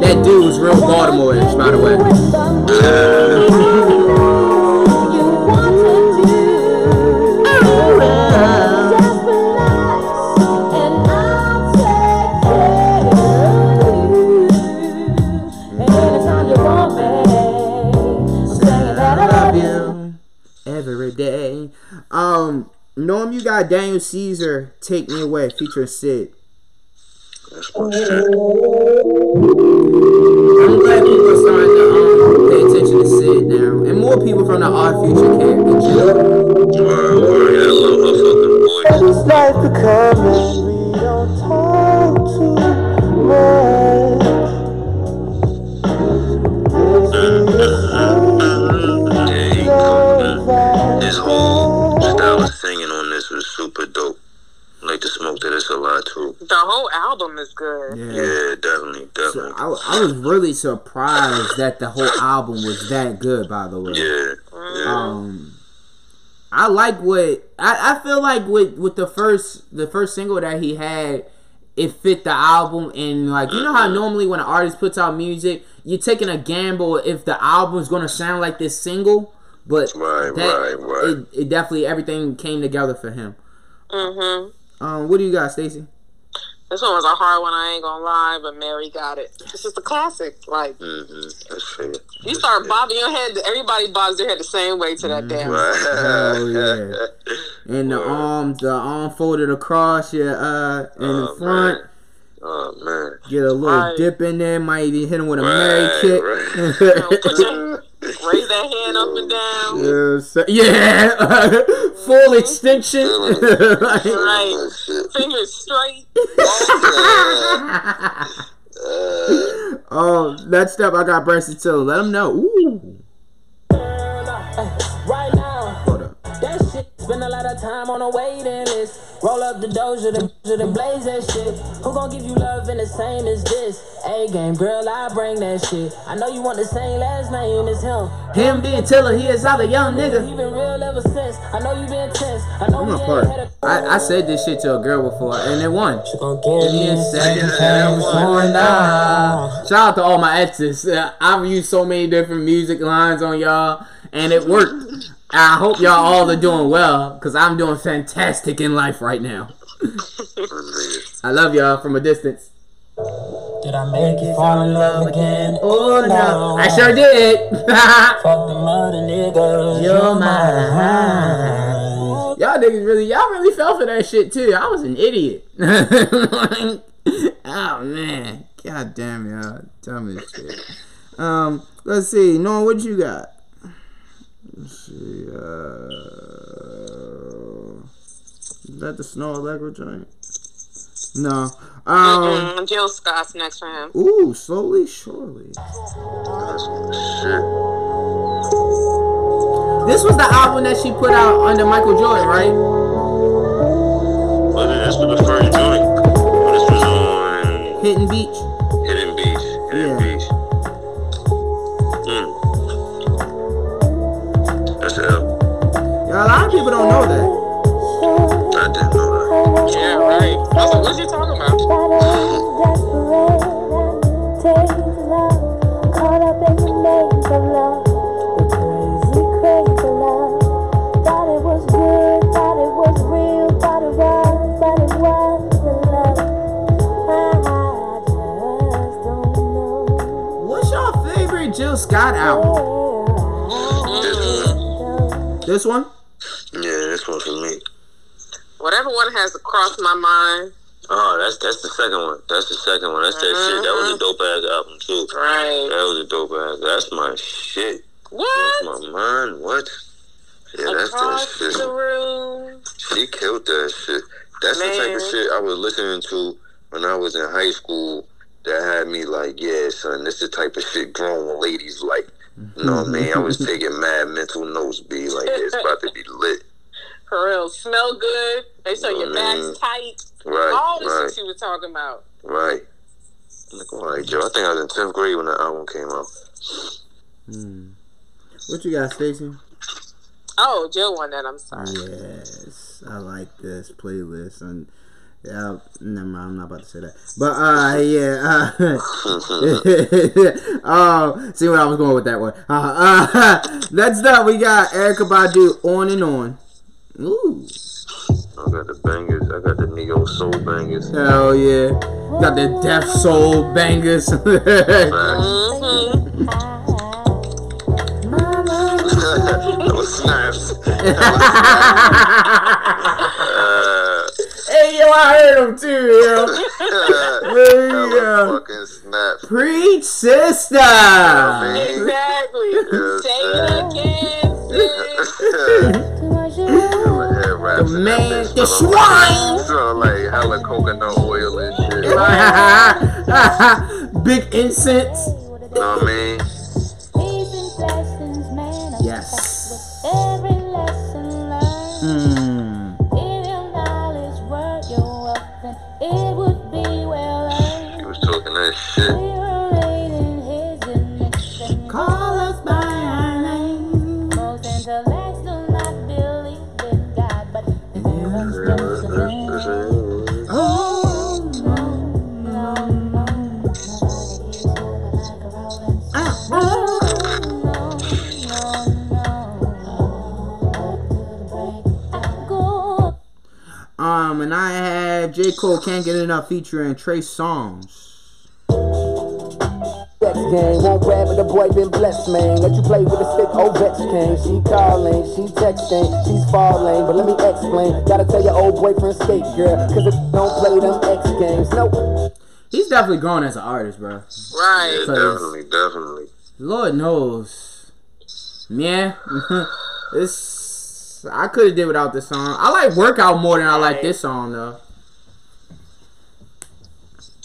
That dude was real Baltimore-ish, by the way. Norm, you got Daniel Caesar, Take Me Away, featuring Syd. That's my shit. I'm glad people are starting to um, pay attention to Syd now, and more people from the Odd Future care. in general. Word, word. I love her fucking voice. It's like the comments we don't talk super dope. Like the smoke that it's a lot too. The whole album is good. Yeah. Yeah, definitely, So definitely. I, I was really surprised that the whole album was that good. By the way, Yeah, yeah. um, I like what I, I feel like with with the first the first single that he had. It fit the album, and like you know how normally when an artist puts out music, you're taking a gamble if the album's gonna sound like this single. But Right, that, right, right. It, it definitely everything came together for him. Hmm Um, what do you got, Stacy? This one was a hard one. I ain't gonna lie, but Mary got it. This is the classic. Like Mm-hmm. You start bobbing your head, everybody bobs their head the same way to that damn. Oh, yeah. And the Word. arm, the arm folded across your uh in the Oh, front. man. Oh man. Get a little Right. dip in there. Might even hit him with a Right, Mary kick. right. Put your- Raise that hand up and down. Yeah, so- yeah. full mm-hmm. extension. Like- Right. Shit. Fingers straight. oh, that step I got Branson too. Let him know. Ooh. Spend a lot of time on a waiting list. Roll up the doja, the, the blaze that shit. Who gon' give you love in the same as this? A game, girl, I bring that shit. I know you want the same last name as him. Him being Tiller, he is out a young You nigga. been real ever since. I know you been tense. I know I'm we a ain't part. had a I, I said this shit to a girl before, and it won. You gon' give me a second Yeah, chance one. for now. Shout out to all my exes. I've used so many different music lines on y'all, and it worked. I hope y'all all are doing well, because I'm doing fantastic in life right now. I love y'all from a distance. Did I make you fall in love again? Oh no. I sure did. Fuck the mother niggas. You're mine. Y'all niggas really, y'all really fell for that shit too. I was an idiot. oh man, god damn y'all, dumb as shit. Um, let's see, Noah, what you got? Let's see, uh, is that the Snoh Aalegra joint? No. Um. Mm-mm. Jill Scott's next for him. Ooh, slowly, surely. That's my shit. This was the album that she put out under Michael Jordan, right? But this was the first joint. This was on Hidden Beach. Hidden Beach. Hidden Yeah. Beach. A lot of people don't know that. I didn't know that. Yeah, right. I was like, talking about? Jill Scott album. This one? This one? Yeah, for me. Whatever one has crossed my mind. Oh, that's that's the second one. That's the second one. That's that shit. That was a mm-hmm. dope ass album too. Right. That was a dope ass. That's my shit. What? That's my mind. What? Yeah, that's that Across shit. the room. She killed that shit. That's the type of shit I was listening to when I was in high school. That had me like, yeah, son, this is the type of shit grown ladies like. You know what I mean? I was taking mad mental notes, be like, yeah, it's about to be lit. For real. Smell good. They show your back's tight. Right, All the right, shit she was talking about. right. I'm all right, Joe. I think I was in tenth grade when that album came out. Hmm. What you got, Stacy? Oh, Joe won that. I'm sorry. Yes, I like this playlist, and yeah, never mind, I'm not about to say that. But uh, yeah, uh, um, see where I was going with that one. Uh, uh, next up, we got Erykah Badu, on and on. Ooh, I got the bangers. I got the neo soul bangers. hell yeah, got the Deaf Soul bangers. That was snaps. Uh, hey yo, I heard him too, yo. There that you was fucking snaps. Preach, sister. man. Exactly. Say it again, sis. The man, the swine. swine. Smell like hella coconut oil and shit. Big incense. know what I mean? Yes. Every lesson. Hmm. If your knowledge were your wealth, then it would be well earned. He was talking that shit. J. Cole can't get enough featuring Trey Songz. Sex game, won't grab it, the boy been blessed, man. Let you play with a stick, oh, Vex came. She calling, she texting, she's falling. But let me explain, gotta tell your old boyfriend skate, girl. Cause if don't play them X games, no. He's definitely grown as an artist, bro. Right. Yeah, definitely, definitely. Lord knows. Yeah. it's I could have did without this song. I like workout more than I like this song though.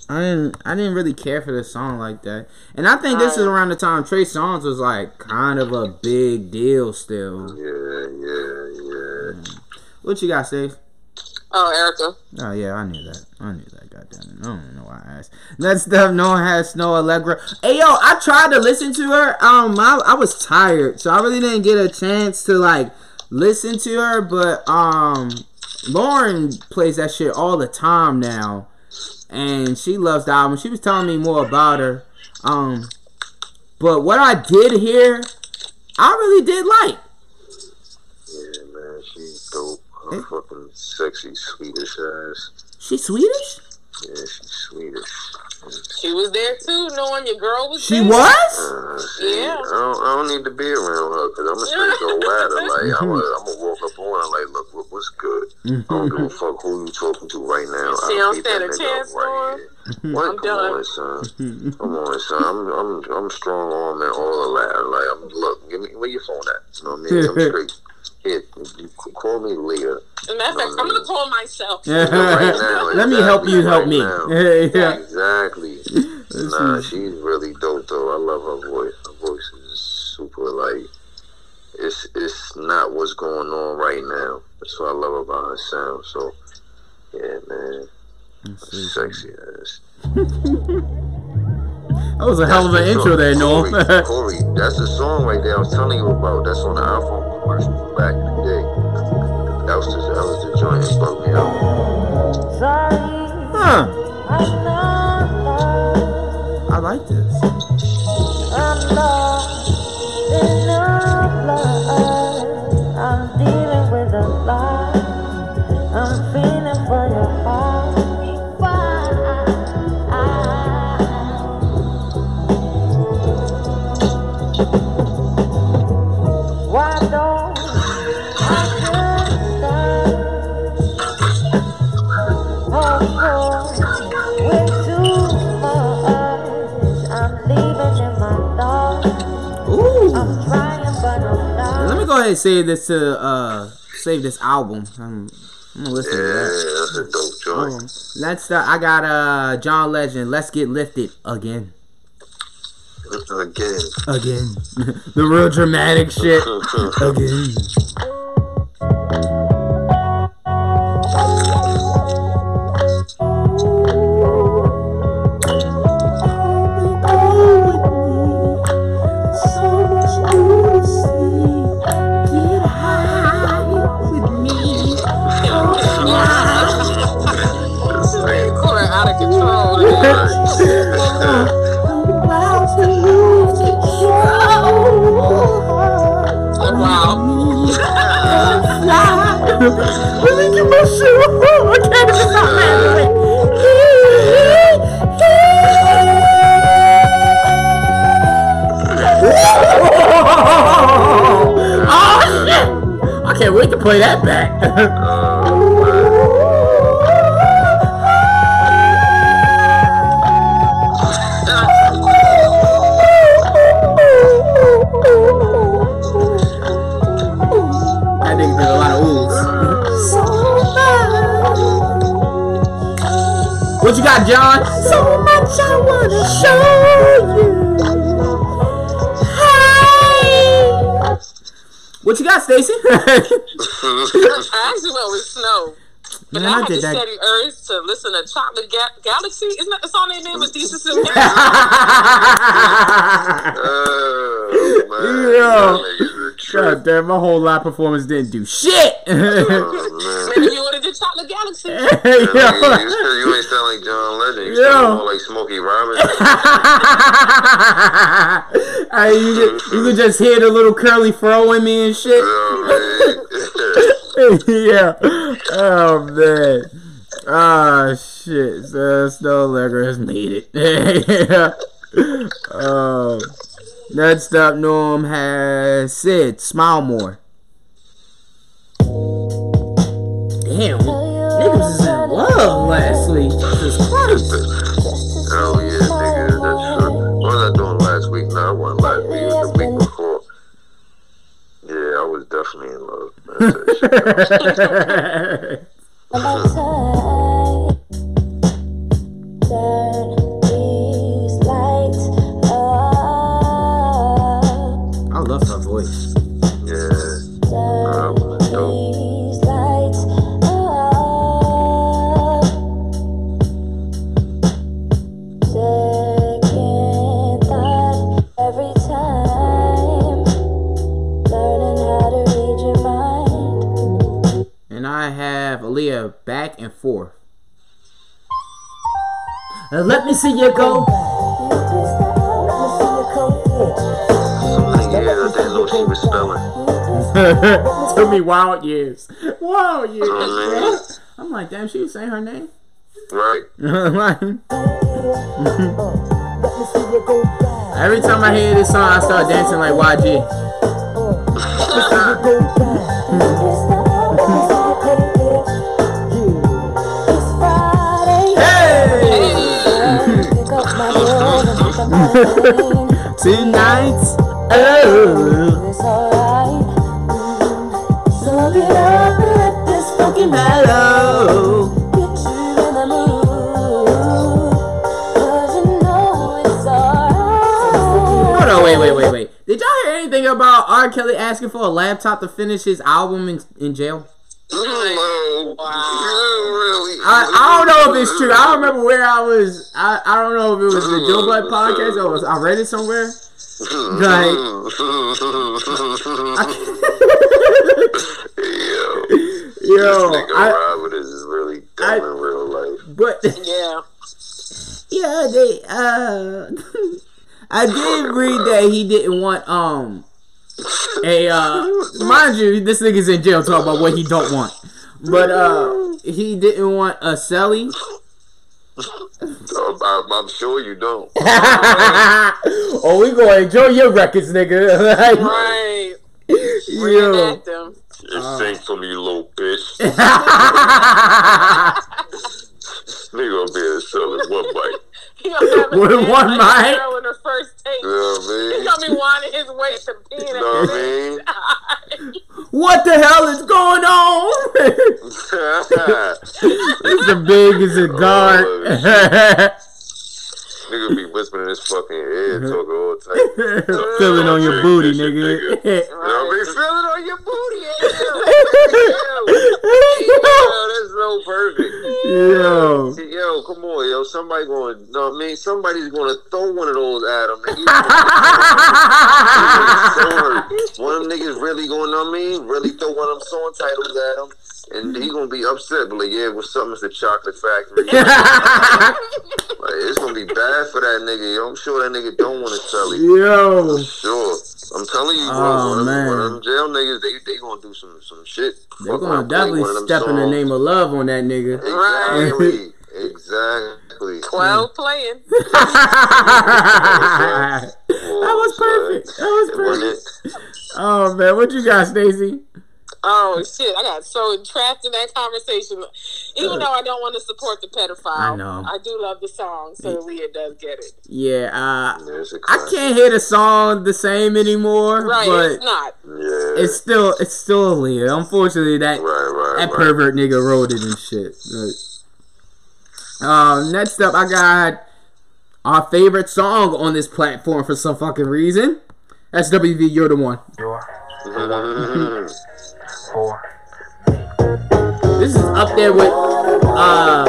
I didn't I didn't really care for this song like that. And I think this is around the time Trey Songz was like kind of a big deal still. Yeah, yeah, yeah. What you got, Steve? Oh, Erykah. Oh yeah, I knew that. I knew that. Goddamn it! I don't even know why I asked. Next up, no one has Snoh Aalegra. Hey yo, I tried to listen to her. Um, I, I was tired, so I really didn't get a chance to like listen to her. But um, Lauren plays that shit all the time now, and she loves the album. She was telling me more about her. Um, but what I did hear, I really did like. Yeah, man, she's dope. Her fucking sexy Swedish ass. She Swedish? Yeah, she's Swedish. She was there too, knowing your girl was She there. was? Mm, uh, see, Yeah. I don't, I don't need to be around her because I'm gonna straight go at her. Like I'm mm-hmm. gonna, I'm gonna walk up on her like, look, what, what's good? I don't give a mm-hmm. fuck who you talking to right now. She I'll don't stand a up chance for her. here. Mm-hmm. What? I'm Come done. on, son. Come on, son. I'm, I'm, I'm strong arm and all of that. Like, I'm look. Give me where your phone at? You know what I mean? I'm straight. Here, you call me later. As a matter of fact, I'm gonna call myself. Right now, Let me help you help me. now. yeah. Exactly. Nah, she's really dope though. I love her voice. Her voice is super like it's it's not what's going on right now. That's what I love about her sound. So yeah, man. Sexy ass. That was a hell of an intro song- there, Noel. Corey, Corey, that's the song right there I was telling you about. That's on the iPhone commercial back in the day. That was the, that was the joint that broke me out. Huh. I'm not I like this. Go ahead and save this to uh save this album. I'm, I'm gonna listen to that. that's a dope joint. Um, Next, uh, I got uh John Legend. Let's get lifted again, Again. again. the real dramatic shit again. Get my shoe. I can't even stop laughing. Oh shit! I can't wait to play that back. What you got, John? So much I wanna show you. What you got, Stacy? I actually went with Snoh. But Man, I I had did the that. steady urge to listen to Chocolate Ga- Galaxy. Isn't that the song they named with Decency and Oh, man. Yo. A trip. God damn, my whole live performance didn't do shit. Oh, man. Maybe you would have did Chocolate Galaxy. Yeah, Yo. nigga, you, you ain't sound like John Legend. You Yo. sound more like Smokey Robinson. Hey, you, could, you could just hear the little curly fro in me and shit. Oh, yeah. Oh man. Ah shit. So Snoh Aalegra has made it. um, next up, Norm has Syd. Smile more. Damn, niggas was in love last week. Jesus Christ. Hell yeah, nigga. That's true. What was I doing last week? No, I wasn't last week. It was the week before. Yeah, I was definitely in love. man. I love her voice. Yeah. Nah, Aaliyah back and forth. Uh, let me see you go. So many years I didn't know she was spelling. Took me wild years. Wild years. Oh, I'm like, damn, she was saying her name. Right. Every time I hear this song, I start dancing like YG. Tonight, oh, It's alright. So get up and let this funky mellow. get wait, wait, wait, wait. Did y'all hear anything about R. Kelly asking for a laptop to finish his album in, in jail? No. Really? I, I don't know if it's true. I don't remember where I was. I, I don't know if it was the Joe Budden podcast or was, I read it somewhere. Like, Yo. yo, This nigga I, Robert is really dumb I- in real life. but Yeah. yeah, they uh, I did read that he didn't want um a uh, mind you, this nigga's in jail talking about what he don't want, but uh, he didn't want a celly. I'm, I'm, I'm sure you don't. oh, we gonna enjoy your records, nigga. Like, Right. yo. Reenact them. Just sing for me, you little bitch. Nigga gonna be able to sell one bite. He gonna With one like mic? girl in the first take. You know what I He's mean? gonna be winding his way to peeing You know what I mean? the What the hell is going on? it's a big as a guard. Nigga be whispering in his fucking ear, talking all type. Feeling on your booty, nigga. You know what I mean? Feeling on your booty. Yo, that's so perfect. Yo. Yo, come on, yo. Somebody going, what I mean? Somebody's going to throw one of those at him. Nigga. so. One of them niggas really going, know what I mean? Really throw one of them song titles at him. And he gonna be upset, but like, yeah, what's up, Mr. Chocolate Factory? like, it's gonna be bad for that nigga. Yo, I'm sure that nigga don't want to sell it. Yo. Sure, I'm telling you, bro. Oh, one, of them, man. one of them jail niggas, they they gonna do some some shit. They're gonna definitely one of them step in the name of love on that nigga. Exactly, exactly. Mm. Twelve playing. that was perfect. That was perfect. Oh man, what you got, Stacy? Oh shit! I got so entrapped in that conversation. Even though I don't want to support the pedophile, I know. I do love the song, so Leah does get it. Yeah, uh, Yeah, it's a I classic. can't hear the song the same anymore, Right? but it's not. Yeah, it's still it's still Leah. Unfortunately, that right, right, that right. pervert nigga wrote it and shit. But, uh, next up, I got our favorite song on this platform for some fucking reason. That's SWV. You're the one. Mhm. This is up there with uh,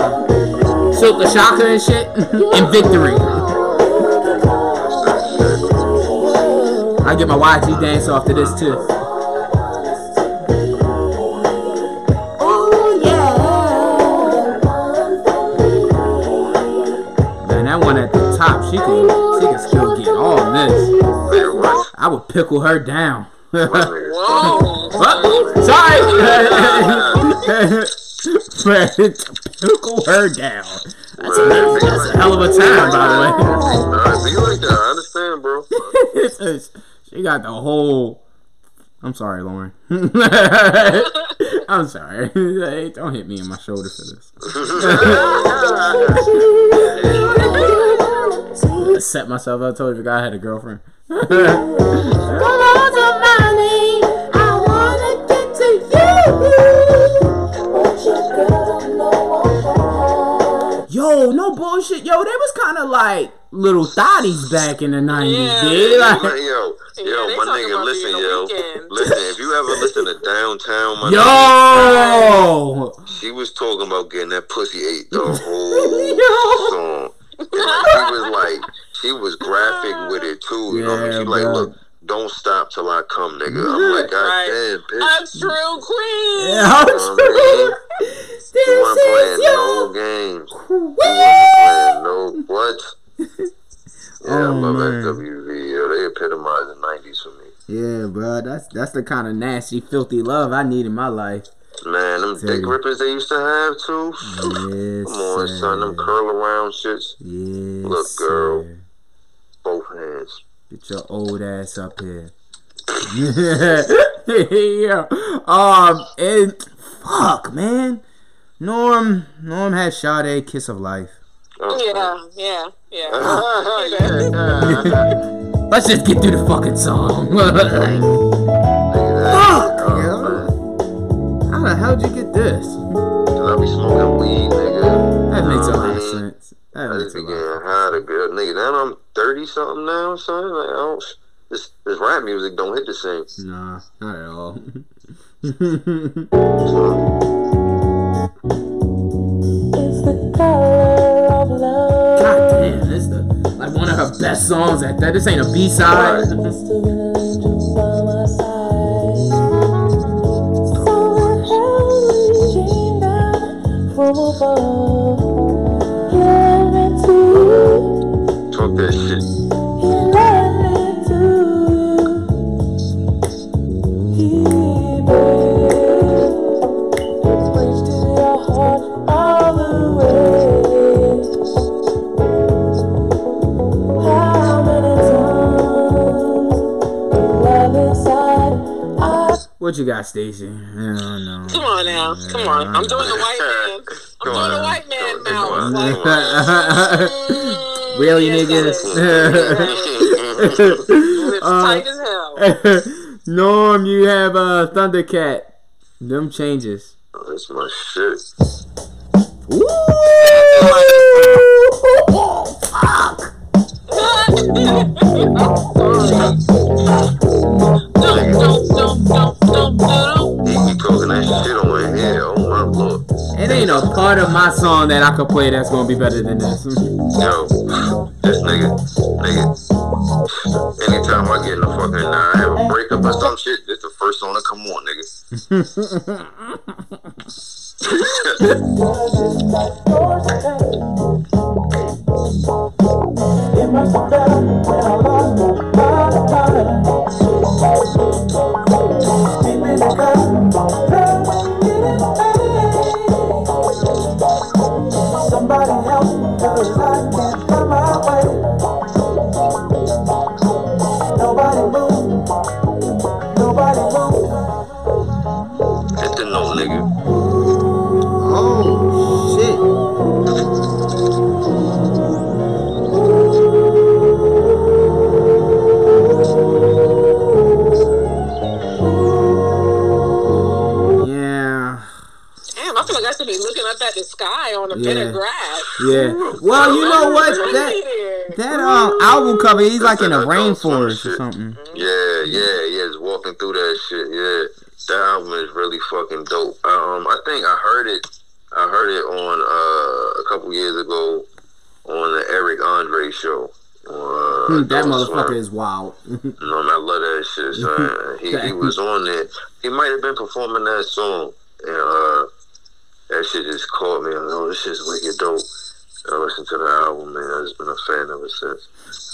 Silk the Shocker and shit, and Victory. I get my YG dance off to this too. Man, that one at the top, she can she can still get all this. I would pickle her down. Whoa! Oh, sorry. Man, pickle her down. That's a, that's a hell of a time, by the way. Alright, be like that. I understand, bro. She got the whole. I'm sorry, Lauren. I'm sorry. Hey, don't hit me in my shoulder for this. I set myself up. I told you I had a girlfriend. Yo, no bullshit. Yo, they was kind of like little thotties back in the 90s, Yeah. dude. Like, Like, yo, Yeah, yo, they my talking nigga, listen, yo. weekend. Listen, if you ever listen to Downtown, my nigga, yo! she was talking about getting that pussy ate the whole song. And she was like, she was graphic with it too. You know what I mean? Yeah, She like, look, don't stop till I come, nigga. I'm like, God Right. damn, bitch. I'm true queen. Yeah, I'm You know what I mean? This You weren't is playing your no games. You wasn't playing no what? Yeah, I Oh, love man. SWV. Yo, they epitomize the '90s for me. Yeah, bro, that's that's the kind of nasty, filthy love I need in my life. Man, them Tell dick you. rippers they used to have too. Yes, Come on, son, them curl around shits. Yes, Look, girl. sir. Both hands. Get your old ass up here. yeah. Um, and fuck, man. Norm, Norm had Sade Kiss of Life. Oh, Yeah, yeah, yeah. yeah. Let's just get through the fucking song. Fuck, yo. How the hell did you get this? I be smoking weed, nigga. That makes a lot of sense. That I makes just a be lot. getting high to good nigga. Now I'm thirty something now, son. Like I don't. This this rap music don't hit the same. Nah, not at all. God damn, this the like one of her best songs at that. This ain't a B side. Talk What you got, Stacy? I don't know. Come on now, come on. I'm doing the white man. I'm doing the white man now. Like, Really, Yes, niggas? Lips Uh, tight as hell. Norm, you have uh, Thundercat. Them changes. That's my shit. Ooh, fuck. Shit on here. Oh my lord. It ain't a part of my song that I could play that's gonna be better than this. Yo, this nigga, nigga. Anytime I get in the fucking, nah, I have a breakup or some shit, this the first song that come on, nigga. Somebody help me, cover, he's like in a That's like some rainforest or something. Yeah, yeah, yeah. Just walking through that shit. Yeah, that album is really fucking dope. Um, I think I heard it. I heard it on uh, a couple years ago on the Eric Andre show. Uh, Hmm, that motherfucker is wild. No, man, I love that shit. Son. he he was on it. He might have been performing that song, and uh, that shit just caught me. I was, oh, this shit's wicked dope. I listened to the album, man. I've been a fan ever since.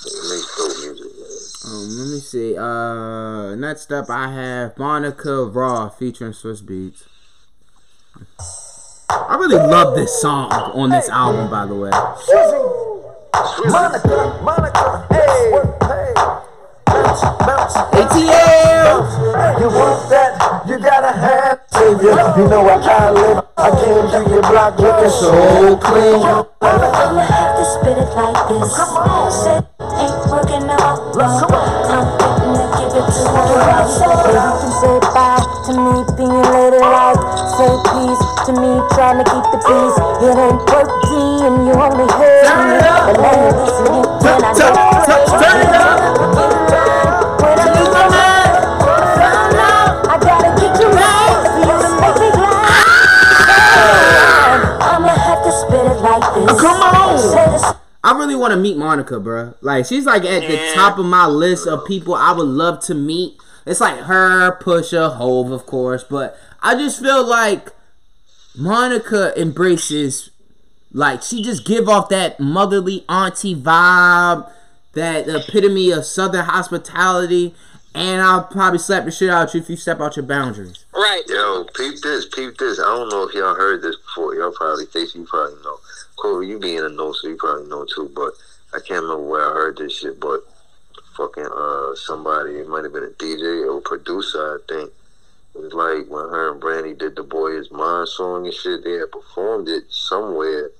He makes dope music, man. Um, let me see. Uh, next up I have Monica Raw featuring Swizz Beatz. I really love this song on this album, by the way. Monica, Monica, hey, hey. Bounce, bounce, ATL. You want that? You gotta have savior. You know where I live. I came to your block looking so clean. I'ma have to spit it like this. Shit ain't working out. I'm gonna give it to her. So you can say bye to me being lady like. Say peace to me trying to keep the peace. It ain't working and you only heard me. But now you're listening when I Turn I really want to meet Monica, bruh. Like she's like at the top of my list of people I would love to meet. It's like her, Pusha, Hove, of course, but I just feel like Monica embraces, like she just give off that motherly auntie vibe, that epitome of Southern hospitality, and I'll probably slap the shit out you if you step out your boundaries. Right. Yo, peep this, peep this. I don't know if y'all heard this before. Y'all probably, Stacey, you probably know. Corey, you being a know, so you probably know too. But I can't remember where I heard this shit. But fucking uh, somebody, it might have been a DJ or producer, I think. It was like when her and Brandy did the Boy Is Mine song and shit. They had performed it somewhere,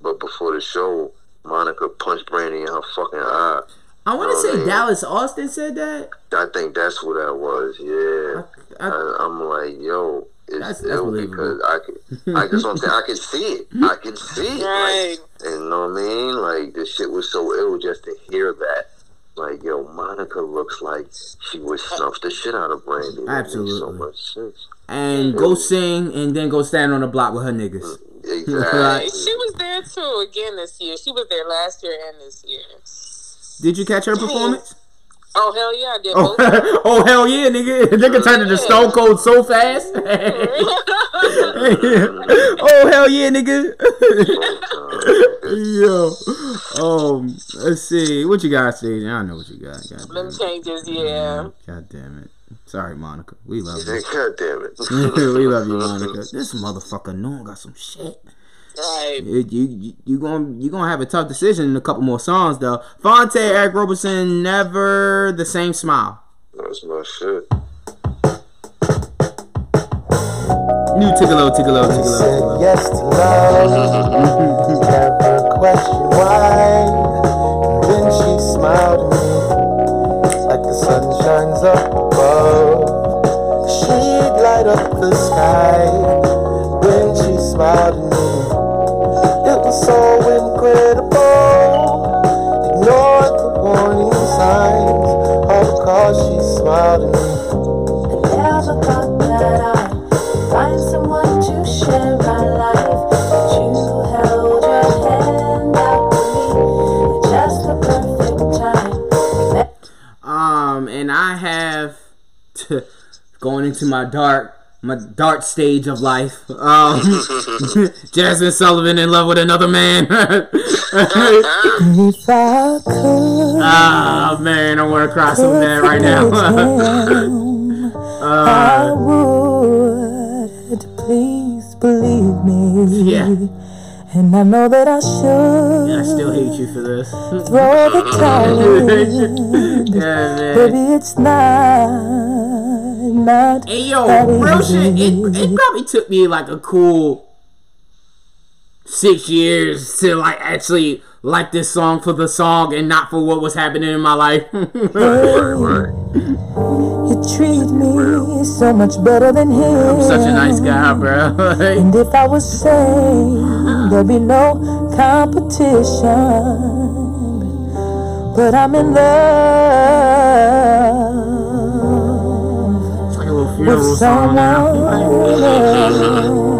but before the show, Monica punched Brandy in her fucking eye. I want to say. Dallas Austin said that. I think that's who that was. Yeah. I, I'm like, yo, That's- that's ill believable. because I can, I just want to think I can see it. I can see it. Right. Like, and you know what I mean? Like the shit was so ill just to hear that. Like, yo, Monica looks like she would snuff uh, the shit out of Brandy. That makes so Absolutely. much sense. and go mm-hmm. sing and then go stand on the block with her niggas. Mm-hmm. Exactly. Right. She was there too again this year. She was there last year and this year. Did you catch her performance? Oh hell yeah, I did. Oh, both. oh hell yeah, nigga! Nigga turned into Stone Cold so fast. oh hell yeah, nigga! Yo, um, let's see what you got, Steve. I know what you got. God damn Them it. changes, yeah. God damn it. Sorry, Monica. We love you. God damn it. we love you, Monica. This motherfucker known got some shit. Right. You you you gonna you gonna have a tough decision in a couple more songs though. Phonte, Eric Roberson, never the same smile. That's my shit. New Tigolo, Tigolo, Tigolo. Said yes to love. Never question why. When she smiled at me, like the sun shines up above, she'd light up the sky. When she smiled at me so incredible. Ignore the warning signs. Of course, she smiled at me. I never thought that I'd find someone to share my life. But you held your hand out for me at just the perfect time. Um, and I have. To, going into my dark my dark stage of life. Um, Jazmine Sullivan in love with another man. If I could, Ah man, I want to cry so bad right now. I would. Please believe me. yeah, And I know that I should Yeah, I still hate you for this. throw the towel in. yeah, man. Baby, it's not, not Hey yo, real shit. It, it probably took me like a cool six years to like actually like this song for the song and not for what was happening in my life. You treat me so much better than him. I'm such a nice guy, bro. And if I was sane, there'd be no competition. But I'm in love with funeral someone now. else.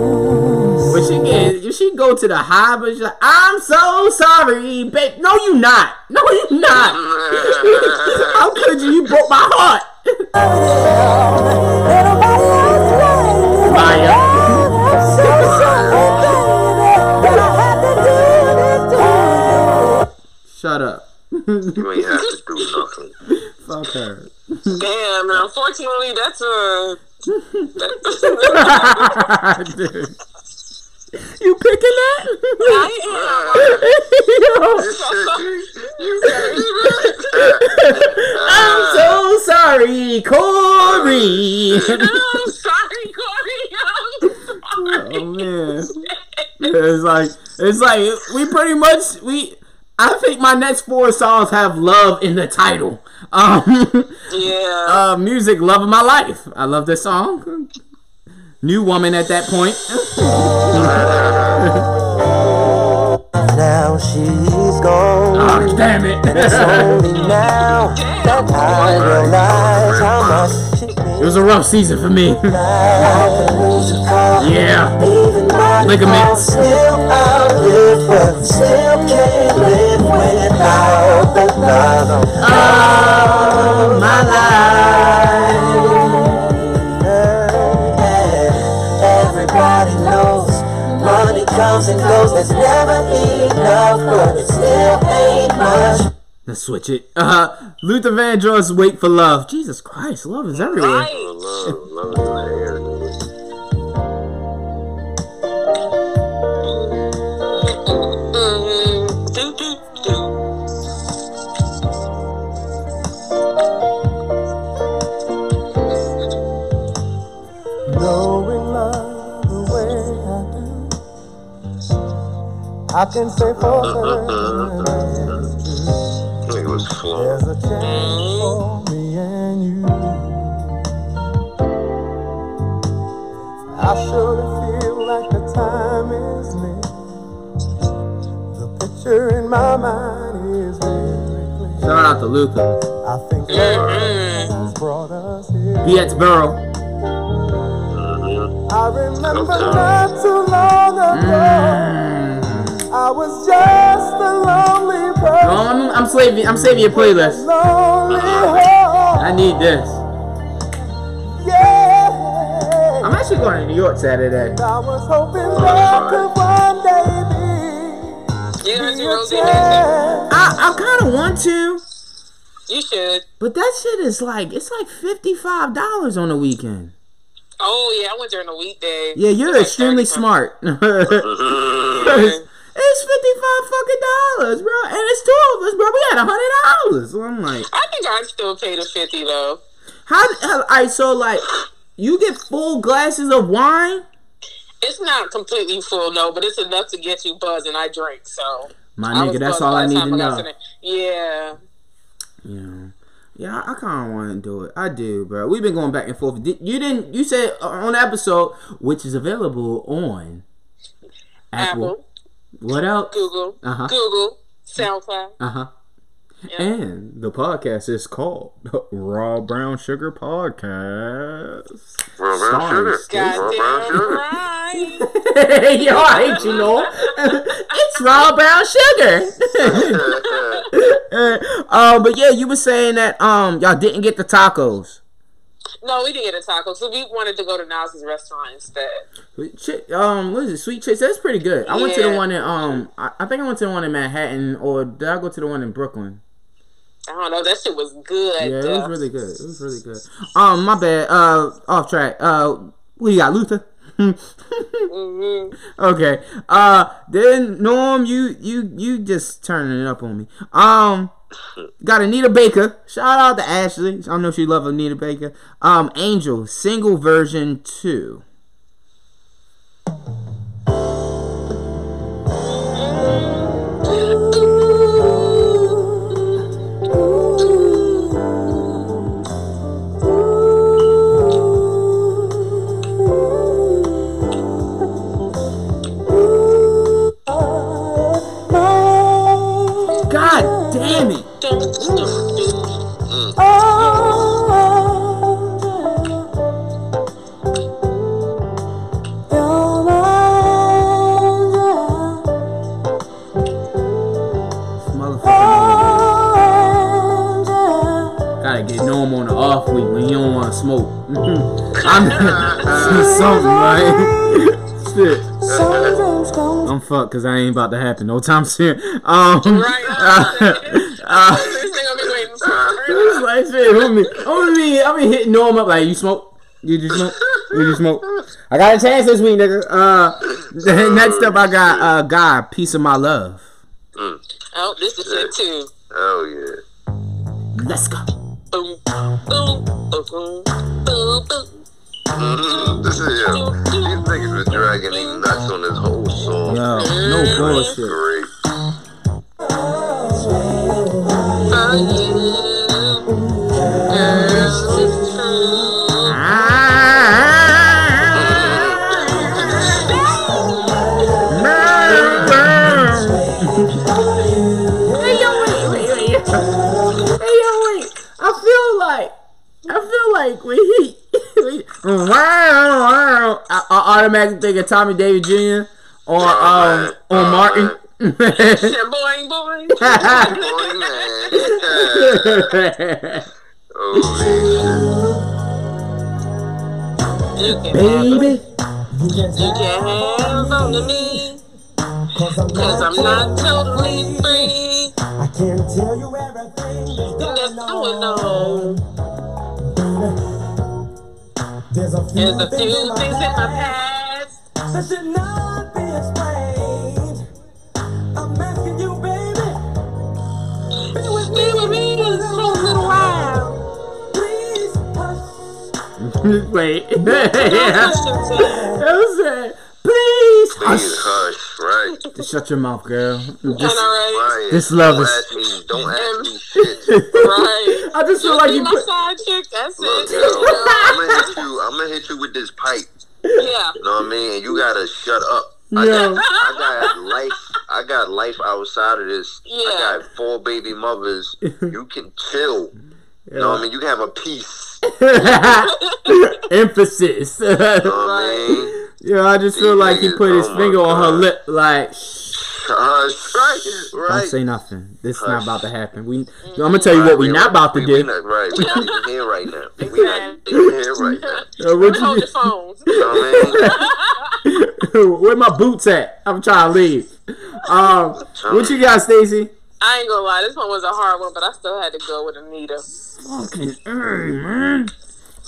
But she get, if she go to the high, but she's like, I'm so sorry, babe. No, you not. No, you not. How could you? You broke my heart. Ain't nobody else like it. Maya. I'm so sorry, baby, that I had to do this to you. Shut up. You ain't have to do nothing. Fuck her. Damn, and unfortunately, that's uh, a. Dude. You picking that? I'm so sorry, Corey. I'm sorry, Corey. oh man, it's like it's like we pretty much we. I think my next four songs have love in the title. Um, Yeah. uh, Musiq, love of my life. I love this song. New woman at that point. Now she's gone. Oh damn it! It's only now that I realize how much she it was a rough season for me. I can lose you for yeah. Ligaments. Still but still can't live without the love of my Everybody knows money comes and goes. There's never enough, but it still ain't much. Let's switch it. Uh, Luther Vandross, "Wait for Love." Jesus Christ, love is everywhere. Right. I can say for certain it's true. Was flowing. There's a chance for me and you. I surely feel like the time is near. The picture in my mind is very clear. Shout out to Luther. I think love brought us here. BX Burrow. Uh-huh. I remember not too long ago. Mm. I was just a lonely No. I'm, I'm saving. I'm saving your playlist. Lonely uh-uh. I need this. Yeah. I'm actually going to New York Saturday. I was hoping love could one day be. You gonna be do a Rosie Nation? I, I kind of want to, You should. but that shit is like it's like fifty five dollars on the weekend. Oh yeah, I went during the weekday. Yeah, you're extremely smart. It's fifty five fucking dollars, bro, and it's two of us, bro. We had a hundred dollars. So I'm like, I think I'd still pay the fifty though. how? how I so like, you get full glasses of wine. It's not completely full, no, but it's enough to get you buzzing. I drink, so. My nigga, that's all I need to know. Yeah. Yeah, yeah, I kind of want to do it. I do, bro. We've been going back and forth. Did- You didn't. You said uh, on the episode, which is available on Apple. Apple, What else? Google, Uh-huh. Google, SoundCloud. Uh huh. Yeah. And the podcast is called Raw Brown Sugar Podcast. Raw brown Starring sugar. Steve- Raw brown Goddamn sugar. right. Yo, I hate you, Lord. it's raw brown sugar. uh, but yeah, you were saying that um y'all didn't get the tacos. No, we didn't get a taco, so we wanted to go to Nas's restaurant instead. Um, what is it? Sweet Chick. That's pretty good. I went to the one in um, I, I think I went to the one in Manhattan, or did I go to the one in Brooklyn? I don't know. That shit was good. Yeah, it was really good. It was really good. Um, my bad. Uh, off track. Uh, we got Luther. Mhm. okay. Uh, then Norm, you you you just turning it up on me. Um, got Anita Baker. Shout out to Ashley. I know she love Anita Baker. Um, Angel single version two. Smoke. I'm something right. Shit. I'm fucked because I ain't about to happen no time soon. Um, Right. uh, uh, this gonna be waiting for. it's like shit. Who me? Who me? I be hitting Norm up like you smoke. You just smoke. You just smoke. I got a chance this week, nigga. Uh, next up I got uh, God, piece of my love. Oh, this is it too. Oh yeah. Let's go. Boom, boom, This is yo. These niggas was dragging these nuts on this whole song. Yo, no bullshit. Great. Like when he, when- uh, I, uh, I automatically think of Tommy David Jr. or um or uh, Martin. Boing, boing. Boy, man. oh You can Baby, You can have on to me, cause I'm not totally free. I can't tell you everything that's That's going going on. There's a few, There's a things, few in my things in my past that should not be explained. I'm asking you, baby, be with me, with me just for a little while. please. Hush. wait. That was it. Please, Please hush. hush, right? Just shut your mouth, girl. And Just, alright, Right. This love don't is- Ask me, don't ask me shit. right. I just feel Just like be you my put. side chick. That's Look, it. yo, I'm gonna hit you. I'm gonna hit you with this pipe. Yeah. You know what I mean? And you gotta shut up. I got, I got life. I got life outside of this. Yeah. I got four baby mothers. You can chill. You know what I mean? You can have a peace. Emphasis. You know I yeah, I just feel like he put his oh my finger on her lip, like, shh, Hush. Right. don't say nothing. This is not about to happen. We, I'm gonna tell you what we not about to we, We do. not, right. We're not even here right now. We're not even here right now. Uh, what Hold your phones. You know what I mean? where my boots at? I'm trying to leave. Um, what you got, Stacy? I ain't gonna lie, this one was a hard one, but I still had to go with Anita. Fucking, hey, man.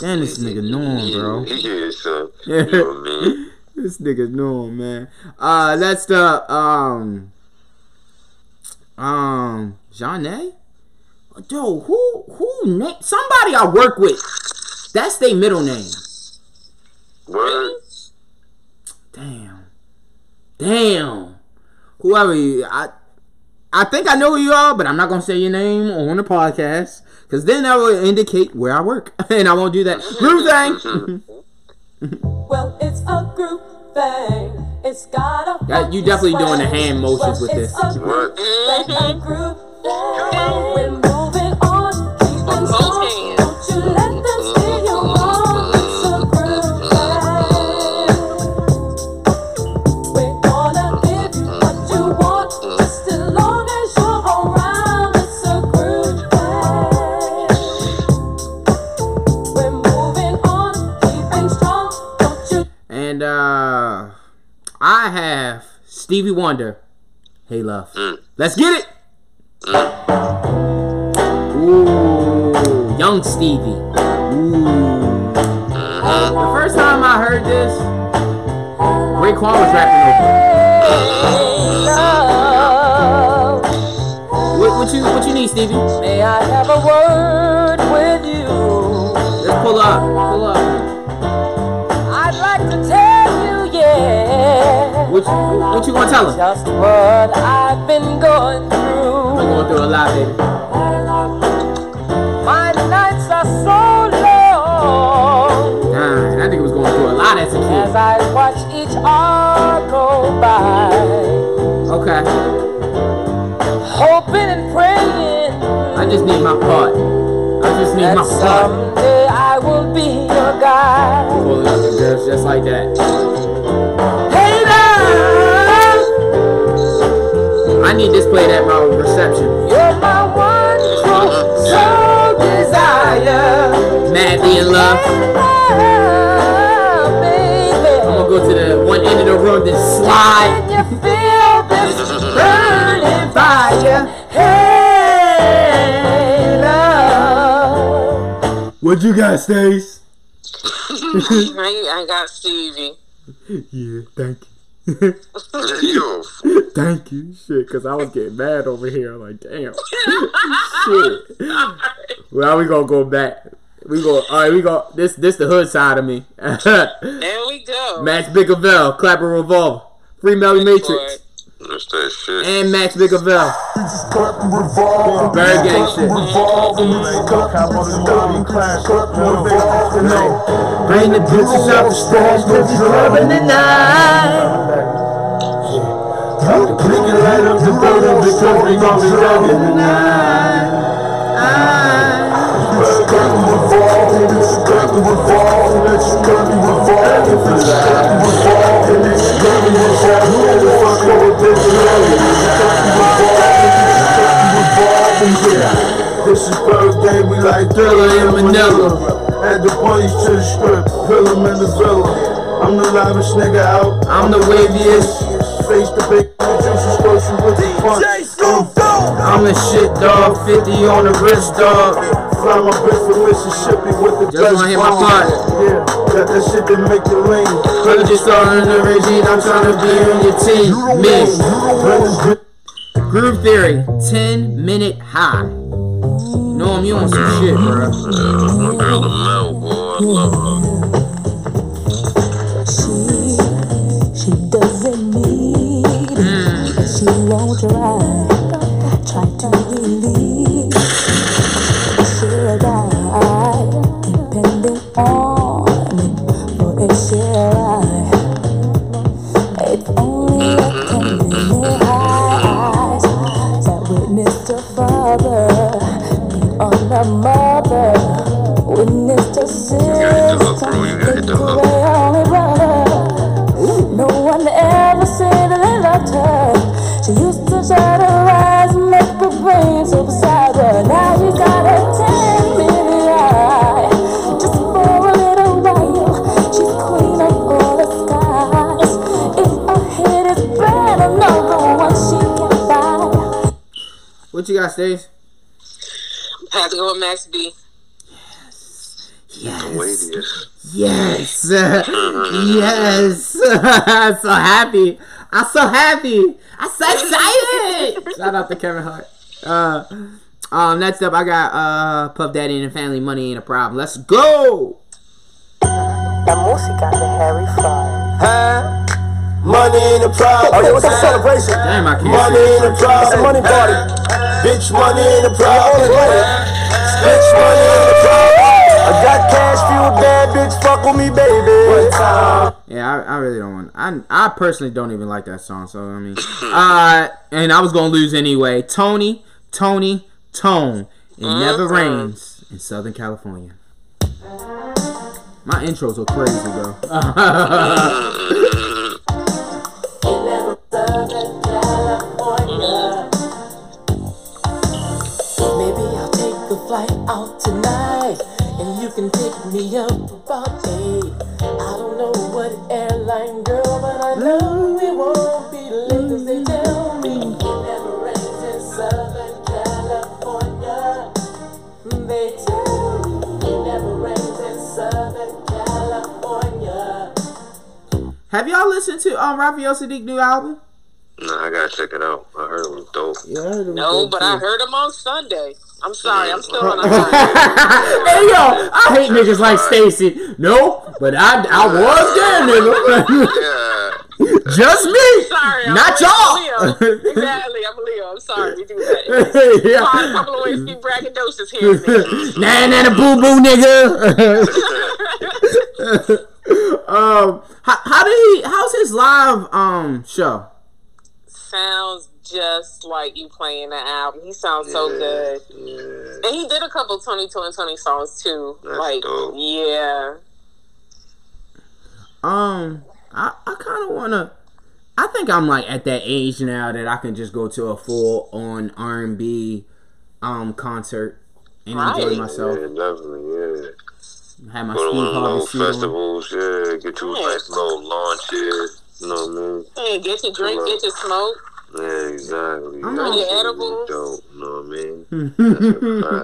Damn, this nigga Norm, bro. He is, son. You know what I mean? This nigga Norm, man. Uh, that's the um, um, Jeanne. Yo, who who name somebody I work with? That's their middle name. Word. Damn, damn. Whoever you, I, I think I know who you are, but I'm not gonna say your name on the podcast because then that will indicate where I work, and I won't do that. Group thing. Well, it's a group thing. It's gotta. That- you definitely doing the hand motions with this. What? It's a group Stevie Wonder. Hey, love. Mm. Let's get it. Mm. Ooh, young Stevie. Ooh. Uh-huh. The first time I heard this, Raekwon was rapping over. it. Uh-huh. What, what you what you need, Stevie? May I have a word with you? Let's pull up. What you, what you gonna tell him? Just what I've been going through. I'm going through a lot, baby. My nights are so long Nah, that nigga was going through a lot as a as kid. I watch each hour go by, Okay. hoping and praying I just need my part. I just need my part. someday I will be your guy. Pulling up the girls just like that. I need this played at my reception. you're my one true soul desire. Madly in love. Love, baby. I'm gonna go to the one end of the room, then slide. Can you feel this burning fire? Hey, love. What you got, Stace? I, I got Stevie. Yeah, thank you. Yo, Thank you. Shit, cause I was getting mad over here. I'm Like, damn. Shit. Well, we gonna go back. We go. All right, we go. This, this the hood side of me. There we go. Max Bickerville, Clapper Revolver, Free Melly Matrix, that's that shit. and Max Bickerville. Bird Gang shit. Bring the bitches out the stash, cause it's loving. Click it light up the building because we gon' be loving tonight. Curtain revolve, it's curtain revolve, it's curtain revolve, it's curtain revolve, it's curtain revolve. Who the fuck This is birthday, we like Thriller and Manila. Add the bunnies to the script, fill 'em in the villa. I'm the loudest nigga out. I'm the waviest. Face the big juicy squishy with the punch. I'm the shit dog, 50 on the wrist dog. Fly my bitch from Mississippi with the Just wanna hit my part. Yeah, got that shit that make you lean. Could've just started the regime, I'm trying to be on your team. You Me. Groove Theory, 10 minute high. No, I'm you on some shit, bro. My girl, the Mel, boy, I love her. She, she doesn't need, but she won't try. Try to believe happy. I'm so happy. I'm so excited. Shout out to Kevin Hart. Uh, um, next up, I got uh, Puff Daddy and the Family Money Ain't a Problem. Let's go. La música de Harry Fry. Huh? Money ain't a problem. Oh, yeah, what's that celebration? Damn, I can't Money see. ain't a problem. It's a money party. Bitch, money ain't a problem. Bitch, money ain't a problem. I got cash for you, bad bitch. Fuck with me, baby. Yeah, I, I really don't want. I I personally don't even like that song. So I mean, uh, and I was gonna lose anyway. Tony, Tony, Tone. It never rains in Southern California. My intros are crazy, bro. Maybe I'll take a flight out tonight, and you can pick me up about eight. I don't know what airline girl, but I know we won't be late cause they tell me Have y'all listened to um Raphael Saadiq new album? No, I gotta check it out. I heard it was dope. Yeah, it was no, dope but too. I heard him on Sunday. I'm sorry, I'm still on a hey yo, I hate niggas like Stacy. No, but I I was there, nigga. Yeah. Just me, Sorry, I'm not a y'all. Leo. exactly, I'm a Leo. I'm sorry, we do that. A yeah. couple of ways to be braggadocious here. Nah, nah, the boo boo, nigga. um, how, how did he? How's his live um show? Sounds just like you playing the album. He sounds so good. Yeah. And he did a couple Tony Tony Tony songs too. That's like dope. yeah. Um, I I kind of wanna. I think I'm like at that age now that I can just go to a full on R and B um concert and enjoy myself. Yeah, definitely, yeah. Have my Go to Steve one of the Harvey little on. festivals, yeah. Get you a Yeah. nice little launches. You know what I mean? Hey, get your drink, get your smoke. Yeah, exactly. I'm not shit Your is edibles. Dope, you know what I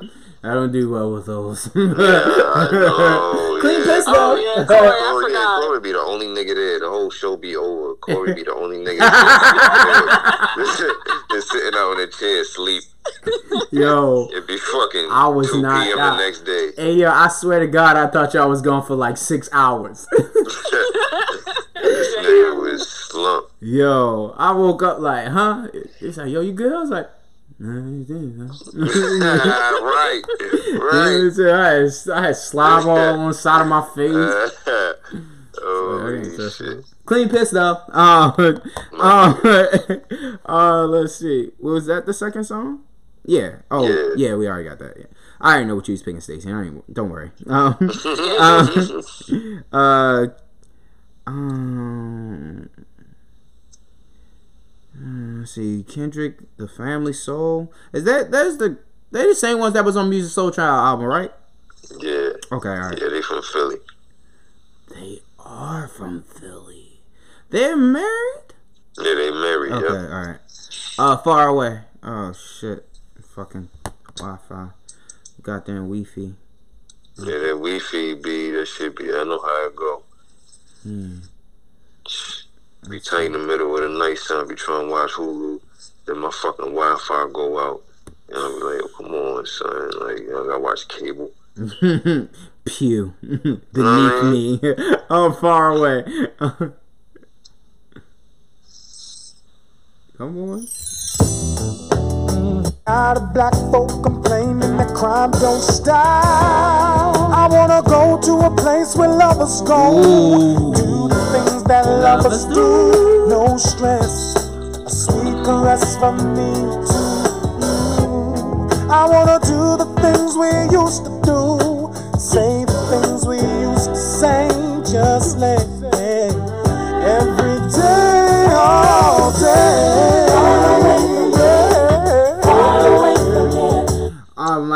mean? I don't do well with those. Yeah, I know. Clean yeah. piss Oh though. Oh, yeah, Corey, I Oh, yeah, forgot. Corey be the only nigga there. The whole show be over. Corey be the only nigga just sitting out in a chair asleep. Yo, It be fucking I was 2 not p.m. out. the next day. hey yo, I swear to God, I thought y'all was gone for like six hours. This nigga was slumped. Yo, I woke up like, huh? It's like, yo, you good? I was like, nah, you did, huh? right, You know right. I had, I had slob all on the side of my face. oh, so shit. Clean piss though. Um, uh, uh, let's see. Was that the second song? Yeah. Oh, yeah. Yeah. we already got that. Yeah. I already know what you was picking, Stacey. I ain't, don't worry. Um, um, uh, um, uh, let's see. Kindred, The Family Soul. Is that that's the they the same ones that was on Musiq Soulchild album, right? Yeah, Okay, all right. yeah, they from Philly. They are from Philly. They're married. Yeah, they married. Okay, Yep. all right. Uh, far away. Oh shit, fucking Wi-Fi, goddamn Wi-Fi. Yeah, that Wi-Fi be that shit be. I know how it go. Hmm. Be tight in the middle of the night, son. Be trying to watch Hulu. Then my fucking Wi-Fi go out. And I'm like, oh, come on, son. Like, I gotta watch cable. Pew beneath me. oh, far away. Come on. Out of black folk complaining that crime don't stop. I wanna go to a place where lovers go. Do the things that lovers do. No stress. A sweet caress from me to you. I wanna do the things we used to do. Say the things we used to say. Just let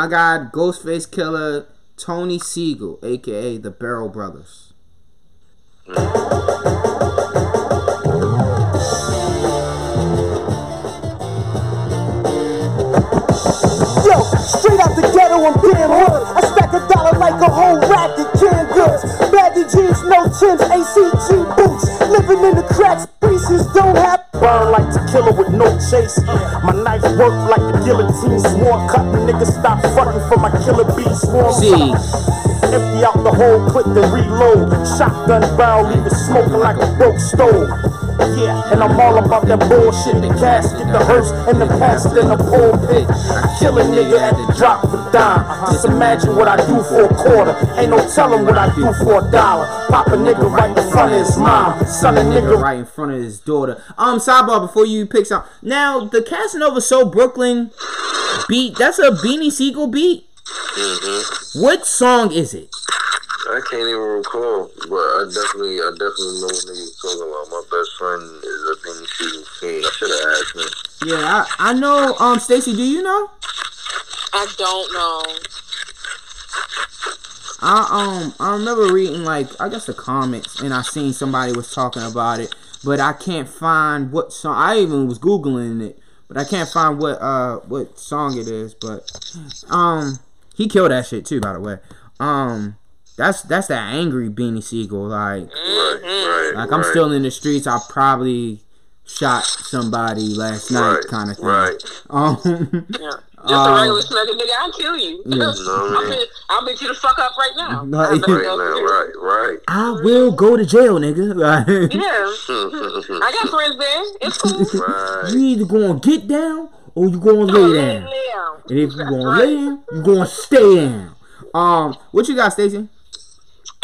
my God, Ghostface Killah, Tony Siegel, aka the Barrel Brothers. Yo, straight out the ghetto, I'm hood. I stack a dollar like a whole rack of canned goods. Baggy jeans, no ACG. Living in the cracks, pieces don't have. Burn like tequila with no chase. My knife work like the guillotine. Sworn cut, the nigga stop fucking for my killer bee. Swarm See, Empty out the hole, clip the reload. Shotgun barrel, leave it smoking like a broke stove. Yeah, and I'm all about that bullshit. The casket, the hearse, and the past in the pulpit. I kill a nigga at the drop of a dime. Just imagine what I do for a quarter. Ain't no telling what I do for a dollar. Pop a nigga right in front of his mom. Son a nigga right in front of his daughter. Um, sidebar before you pick some. Now the Casanova So Brooklyn beat. That's a Beanie Sigel beat. What song is it? I can't even recall, but I definitely, I definitely know what niggas talking about. My best friend is a Beanie Sigel fiend. I should have asked him. Yeah, I, I know. Um, Stacy, do you know? I don't know. I um I remember reading like I guess the comments and I seen somebody was talking about it, but I can't find what song. I even was googling it, but I can't find what uh what song it is. But um He killed that shit too, by the way. Um, that's that's that angry Beanie Sigel. Like, Right, right. like I'm right, still in the streets. I probably shot somebody last night, right, kind of thing. Right. Um, Yeah. Just a Um, regular snuggly nigga, I'll kill you. Yeah. No, I'll, man. beat, I'll beat you the fuck up right now. No, I'll yeah. let you Right go now, right, right. I will go to jail, nigga. Like, Yeah. I got friends there. It's cool. right. you either gonna get down or you gonna lay Lay down. down. And if you That's gonna right. lay down, you gonna stay down. Um, what you got, Stacey?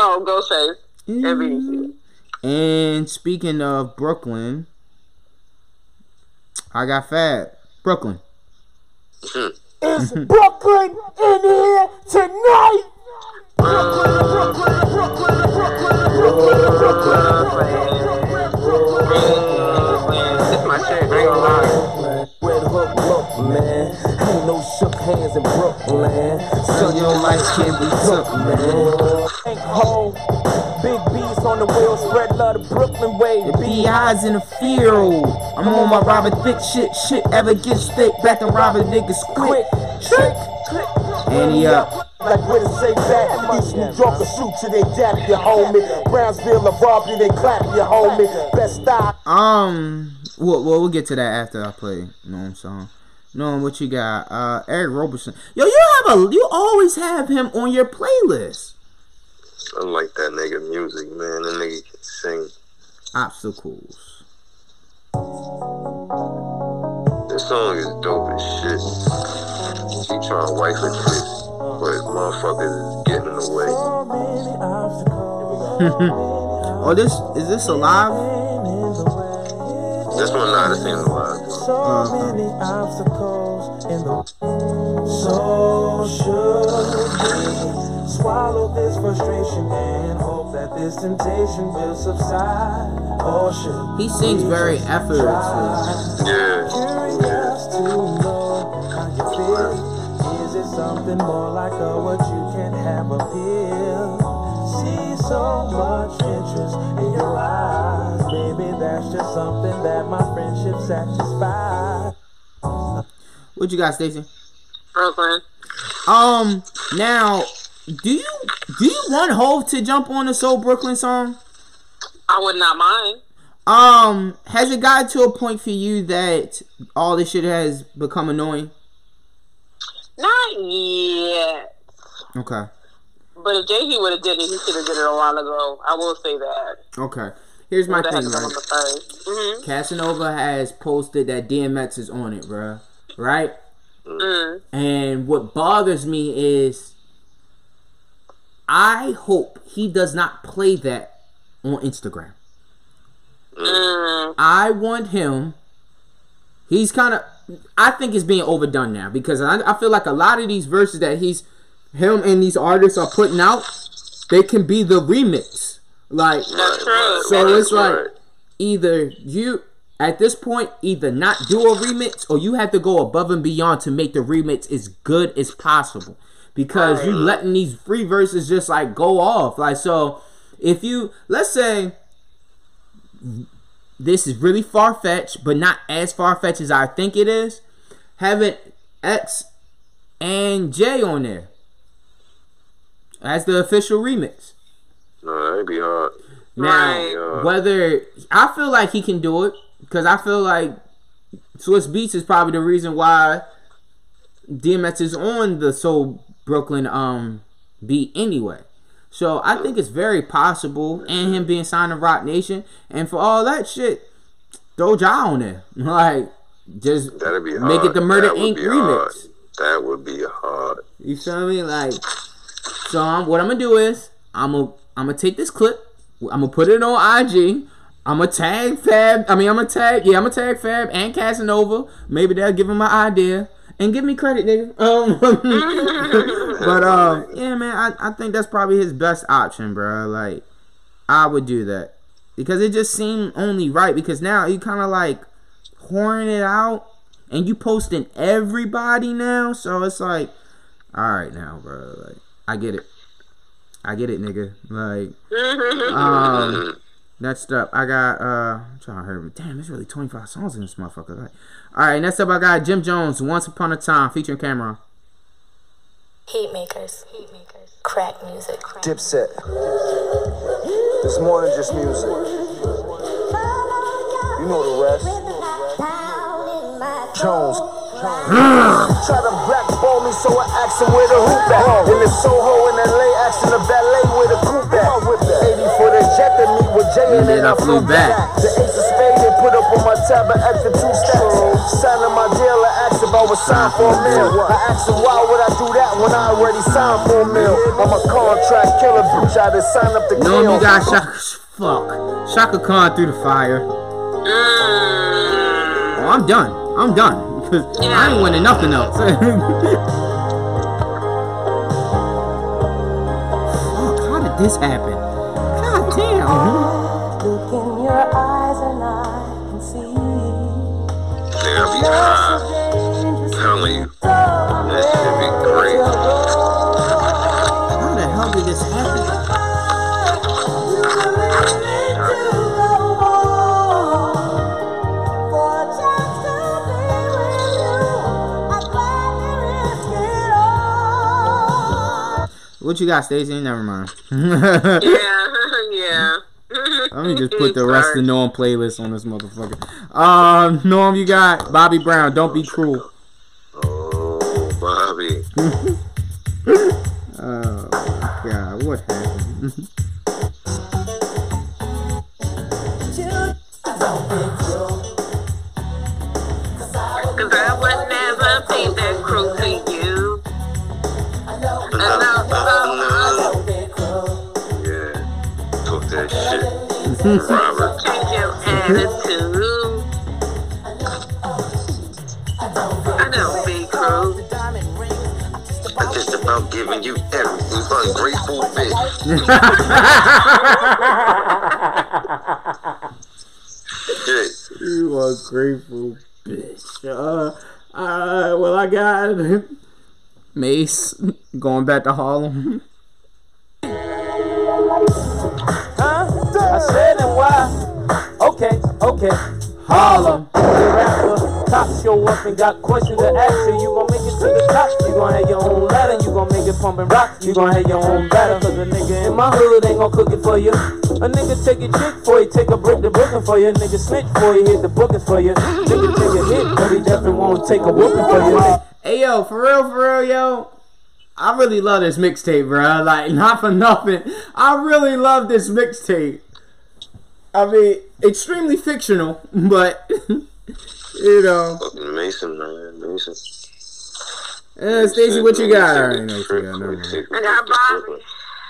Oh, Ghostface. And Beanie And speaking of Brooklyn, I got Fab. Brooklyn. Hmm. Is Brooklyn in here tonight. Brooklyn, Brooklyn, Brooklyn, Brooklyn, Brooklyn, It's my shit. I ain't gonna lie. Hands in Brooklyn. Son, your life can't be took, man. Ain't home. Big B's on the wheel, spread love the Brooklyn way. The BI's in the field. I'm on my Robert Thick shit. Shit ever gets thick. Back and Robert niggas quick. Trick, click, And he up. Like where to say that? East New York will shoot you, they dap you, homie. Brownsville will rob you, they clap you, homie. Best style. Um, well, well, we'll get to that after I play Norm song. Norm, what you got? Uh, Eric Roberson. Yo, you have a, you always have him on your playlist. I like that nigga music, man. That nigga can sing. Obstacles. This song is dope as shit. She trying to wife her chick, but motherfuckers is getting in the way. Oh, this is this alive? This one not this ain't alive. So many obstacles in the so should we swallow this frustration and hope that this temptation will subside or should He sings very effortlessly. Yeah. curious to know how you feel is it something more like a what you can have appeal see so much interest in your eyes maybe that's just something that my friendship satisfies What you got, Stacey? Brooklyn. Um, now, do you do you want Hove to jump on the So Brooklyn song? I would not mind. Um, has it gotten to a point for you that all this shit has become annoying? Not yet. Okay, But if Jay he would have did it, he should have did it a while ago. I will say that. okay. Here's my Would have had thing, to come on right? Mm-hmm. Casanova has posted that DMX is on it, bruh. Right? Mm. And what bothers me is I hope he does not play that on Instagram. Mm. I want him. He's kind of. I think it's being overdone now because I, I feel like a lot of these verses that he's, him and these artists are putting out, they can be the remix. Like, That's uh, true. so it's like either you at this point either not do a remix or you have to go above and beyond to make the remix as good as possible. Because you letting these free verses just like go off. Like so if you let's say this is really far-fetched but not as far-fetched as i think it is having x and j on there as the official remix No, that'd be hard. now, Right. Yeah. whether I feel like he can do it because I feel like Swizz Beatz is probably the reason why DMX is on the So Brooklyn um beat anyway. So I think it's very possible, and him being signed to Roc Nation, and for all that shit, throw Ja on there, like just That'd be hard. make it the Murder That Inc. remix. hard. That would be hard. You feel me? Like, so I'm, what I'm gonna do is I'm gonna I'm gonna take this clip. I'm gonna put it on IG. I'm gonna tag Fab. I mean, I'm gonna tag. Yeah, I'm gonna tag Fab and Casanova. Maybe they'll give him my idea and give me credit, nigga. Um, but um, yeah, man, I, I think that's probably his best option, bro. Like, I would do that because it just seemed only right. Because now you kind of like pouring it out and you posting everybody now, so it's like, all right, now, bro. Like, I get it. I get it, nigga. Like, um, next up, I got uh, I'm trying to hurry. Damn, there's really 25 songs in this motherfucker. Like, all right, next up, I got Jim Jones, "Once Upon a Time," featuring Cam'ron. Heat makers. Heat makers. Crack music. Dipset. It's more than just music. You know the rest. Jones. Try to blackball me, so I asked him where the hoop at. In the Soho in LA, asking the valet where the coupe at. 80 for the jet to meet with Jay and Then then I I flew flew back. back. The ace of spades they put up on my tab an extra two stacks. Signing my deal, I asked if I was signed for a meal. I asked him why would I do that when I already signed for a meal. I'm a contract killer, bitch. I just signed up to Know kill. you got Chaka. Fuck. Chaka Khan through the fire. Mm. Oh, I'm done. I'm done. Because I ain't winning nothing else. Fuck, how did this happen? God damn. Look in your eyes and I can see. Nigga, I What you got, Stacey? Never mind. Yeah, yeah. Let me just put the rest of the Norm playlist on this motherfucker. Um, Norm, you got Bobby Brown. Don't be cruel. Oh, Bobby. Oh my God, what happened? Cause I would never that cruel to you. Yeah. That shit. Robert. Your attitude. I don't be cruel. I'm just about giving you everything, ungrateful bitch. You are grateful, bitch. Uh, uh, well, I got Mase going back to Harlem. I said and why? Okay, okay. Harlem. The rapper, cops show up and got questions to ask you. You gon' make it to the top. You gon' have your own ladder. You gon' make it pump and rock. You gon' have your own batter. Cause a nigga in my hood ain't gon' cook it for you. A nigga take a chick for you. Take a brick to brooklyn for you. A Nigga snitch for you. Hit the bookings for you. Nigga take a hit, but he definitely won't take a whooping for you. Hey yo, for real, for real, yo. I really love this mixtape, bro. Like, not for nothing. I really love this mixtape. I mean, extremely fictional, but you know. Fucking Mason, man. Mason. Uh, Stacey, what you got? I already know what you got. Never mind. I got Bobby.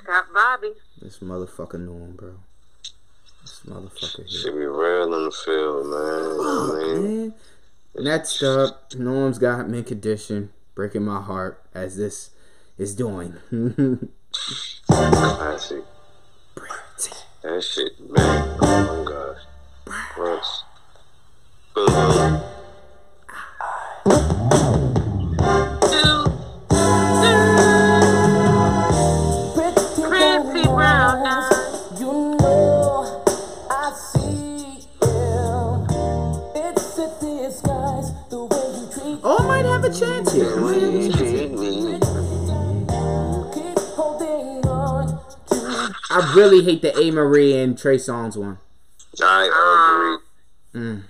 Got Bobby. This motherfucker Norm, bro. This motherfucker here. Should be real in the field, man. You know what I mean? Man. Next up, Norm's got mint condition, breaking my heart as this is doing. Classic. That shit, man. Oh my gosh. Gross. Boom. I really hate the A. Marie and Trey Songz one. I agree. Mm.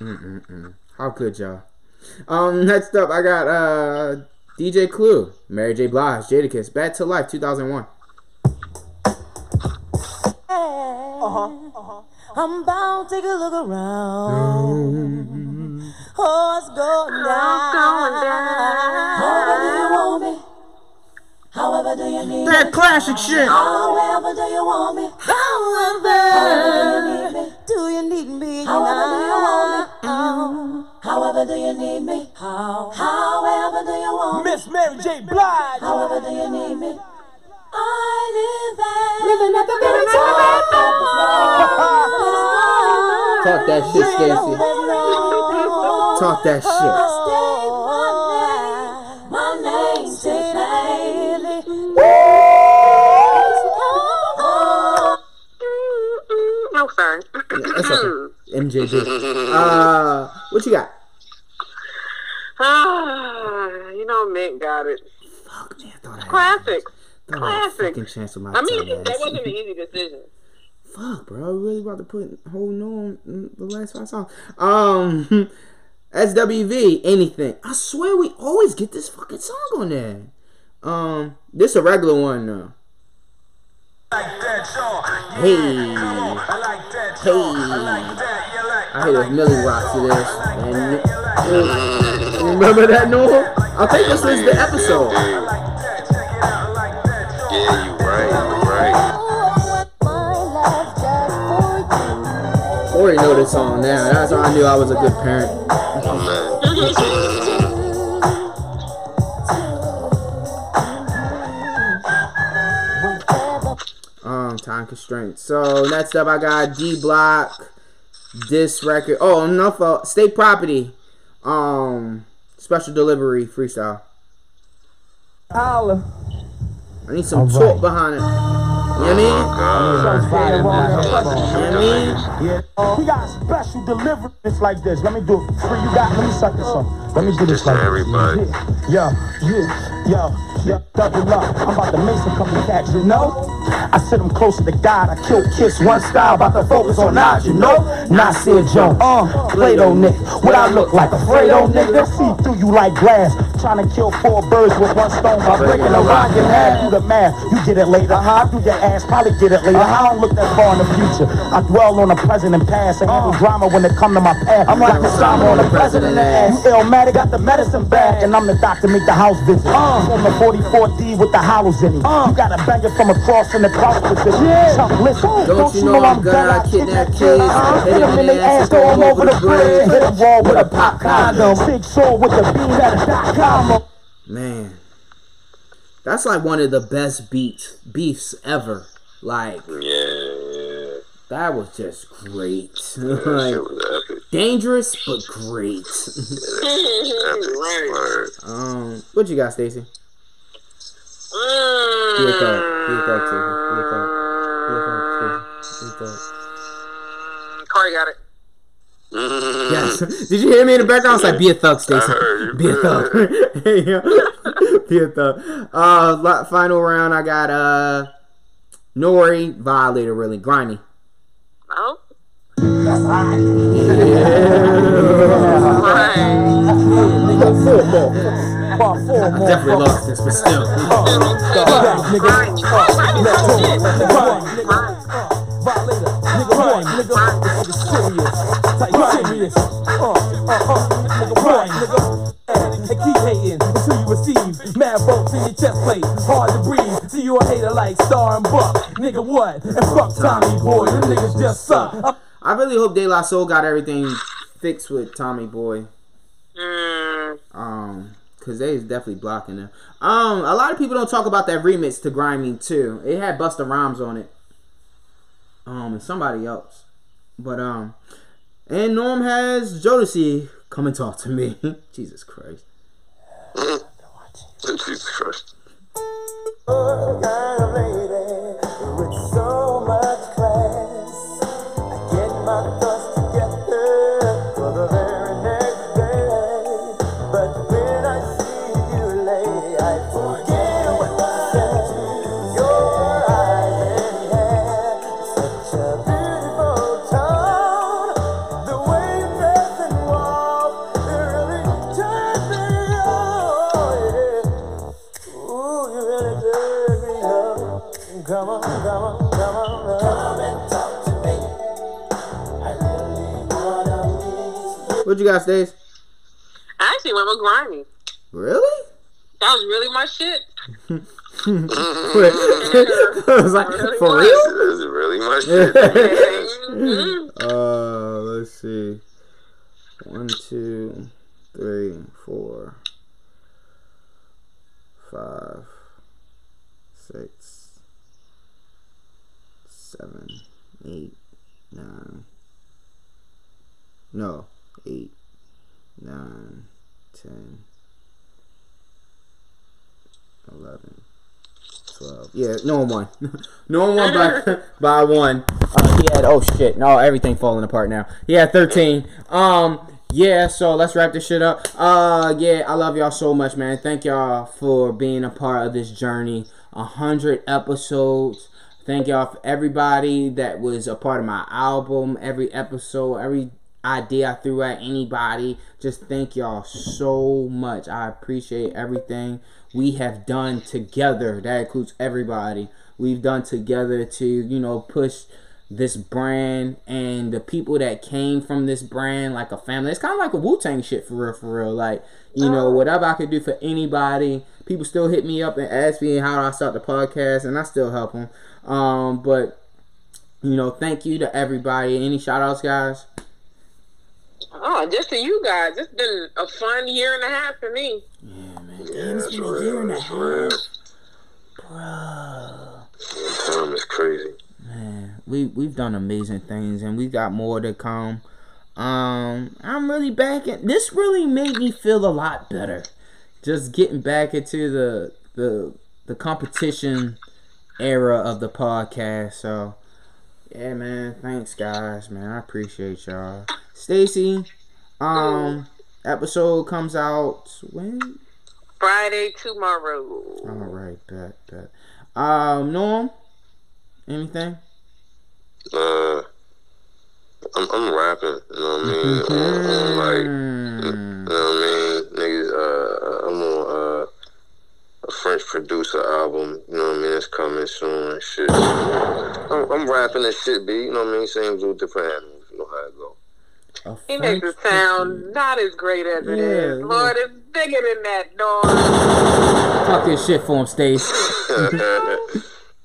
Mm-mm-mm. How could y'all? Um, next up, I got uh DJ Clue, Mary J. Blige, Jadakiss, Back to Life, 2001. I'm bound to take a look around. Oh, it's going down. However do you want me? However do you need That me? classic shit. However do you want me? However do you need me? However do you want me? Mm-hmm. However do you need me? How? However do you want me? Miss Mary J. Blige. However do you need me? I live at Living at the very Talk that shit, Stacey. Talk that shit. My name's Haley. Oh, sorry. That's okay. MJD. Uh, what you got? Ah, you know, Mick got it. Fuck, man. I Thought I Classics. thought I had a fucking chance with my I mean, that ass. wasn't an easy decision. Fuck, bro. I really about to put whole no on the last five songs. Um, SWV, anything. I swear we always get this fucking song on there. Um, this a regular one though. Hey, hey. I hear this Millie rock to this. And, remember that, Noah? I think this was the episode. Already know this song now. That's how I knew I was a good parent. Um, time constraints. So next up, I got D Block, this record. Oh, enough. Uh, state property. Um, special delivery freestyle. Holla. I need some talk behind it. You know what I mean? God. You know what I mean? Yeah, we got special deliverance like this. Let me do it for you. Got, let me suck this on. Let me do this Just for like everybody. Yeah, yeah, yeah, yeah. Double up. I'm about to make some couple cats, you know. I sit them closer to God. I kill kiss one style. About to focus on odds, you know. Nasir Jones, uh, Play-Doh Nick. What I look like, a Fredo nigga? See through you like glass. Trying to kill four birds with one stone by breaking a rock in half. Do the math. You get it later. Huh? Do your ass. Probably get it later. I don't look that far in the future. I dwell on the present and past. Ain't no drama when it come to my path. I'm like a summer on the president ass. You illmatic, got the medicine bag, and I'm the doctor. Make the house visit. Uh, on the 44D with the hollows in it. You gotta bang it from across in the cross position. Chump, listen. Don't you know I'm gonna kidnap kids? Uh-huh. Hit 'em in their ass, throw 'em over the bridge. Hit 'em wall with a pop condom. Big sword with the beam at a dot com. Man, that's like one of the best beats beefs ever. Like Yeah, yeah. that was just great. That like, dangerous but great. Right. Um, what you got, Stacy? Be a thug. Be a thug, Stacy. Be a thug. Be a thug, Stacy. Be a thug. Corey got it. Yes. Did you hear me in the background? I was like, be a thug, Stacy. I heard you. Be a thug. Yeah. be a thug. Uh, final round, I got uh, Nori, Violator, really grimy. Oh. Right. Four more. About four I more. definitely lost this, but still. Keep hating until you receive mad bolts in your chest plate. Hard to breathe. See you a hater like Star and Buck. Nigga, what? And fuck Tommy Boy. Them niggas just suck. I really hope De La Soul got everything fixed with Tommy Boy. Mm, Um, cause they is definitely blocking them. Um, a lot of people don't talk about that remix to Grimy too. It had Busta Rhymes on it. Um, and somebody else. But um, and Norm has Jodeci come and talk to me. Jesus Christ. Jesus Christ. Meet you. What you got, Stace? I actually went with Grimy. Really? That was really my shit. I was like, for real? This is really my shit. man. Mhm. Uh, let's see. One, two, three, four, five, six, seven, eight, nine. No, eight, nine, ten, eleven. 12. Yeah, no one won. no one won by, by one. Uh, he had, oh shit, no, everything falling apart now. He had 13. Um, yeah, so let's wrap this shit up. Uh, yeah, I love y'all so much, man. Thank y'all for being a part of this journey. A hundred episodes. Thank y'all for everybody that was a part of my album. Every episode, every idea I threw at anybody. Just thank y'all so much. I appreciate everything we have done together. That includes everybody. We've done together to, you know, push this brand and the people that came from this brand like a family. It's kind of like a Wu Tang shit for real, for real. Like, you know, whatever I could do for anybody. People still hit me up and ask me how I start the podcast, and I still help them. Um, but, you know, thank you to everybody. Any shout outs, guys? Oh, just to you guys. It's been a fun year and a half for me. Yeah, man. Yeah, Damn, it's that's been a year and a That's real. half. Bro. Time is crazy. Man, we we've done amazing things and we got more to come. Um, I'm really back in. This really made me feel a lot better. Just getting back into the the the competition era of the podcast. So, yeah, man. Thanks, guys. Man, I appreciate y'all. Stacy, um, episode comes out when? Friday tomorrow. All right, bet, bet. Um, Norm, anything? Uh, I'm, I'm rapping. You know what I mean? I'm, I'm like, you Mm. know what I mean? Niggas, uh, I'm on uh, a French producer album. You know what I mean? It's coming soon and shit. I'm, I'm rapping and shit, B. You know what I mean? Same with different animals. You know how it go. A He makes it French sound not as great as it Yeah, is. yeah. Lord, it's bigger than that, dog. Talk this shit for him, Stace.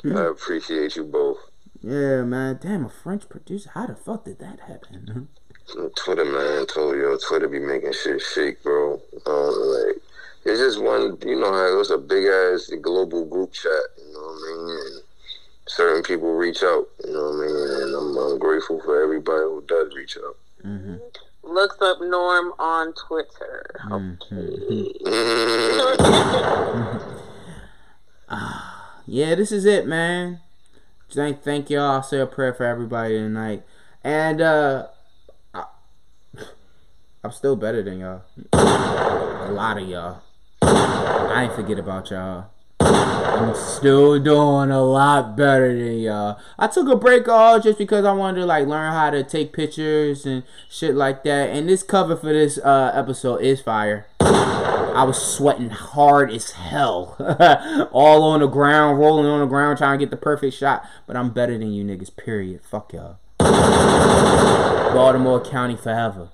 I appreciate you both. Yeah, man. Damn, a French producer. How the fuck did that happen? Twitter, man, told you, Twitter be making shit shake, bro. Um, like, it's just one, you know how it was a big ass global group chat, you know what I mean? And certain people reach out, you know what I mean? And I'm, I'm grateful for everybody who does reach out. Mm-hmm. Looks up Norm on Twitter. Okay. Yeah, this is it, man. Thank, thank y'all. I'll say a prayer for everybody tonight. And, uh, I, I'm still better than y'all. A lot of y'all. I ain't forget about y'all. I'm still doing a lot better than y'all. I took a break off just because I wanted to like learn how to take pictures and shit like that. And this cover for this uh, episode is fire. I was sweating hard as hell. All on the ground, rolling on the ground, trying to get the perfect shot. But I'm better than you niggas, period. Fuck y'all. Baltimore County forever.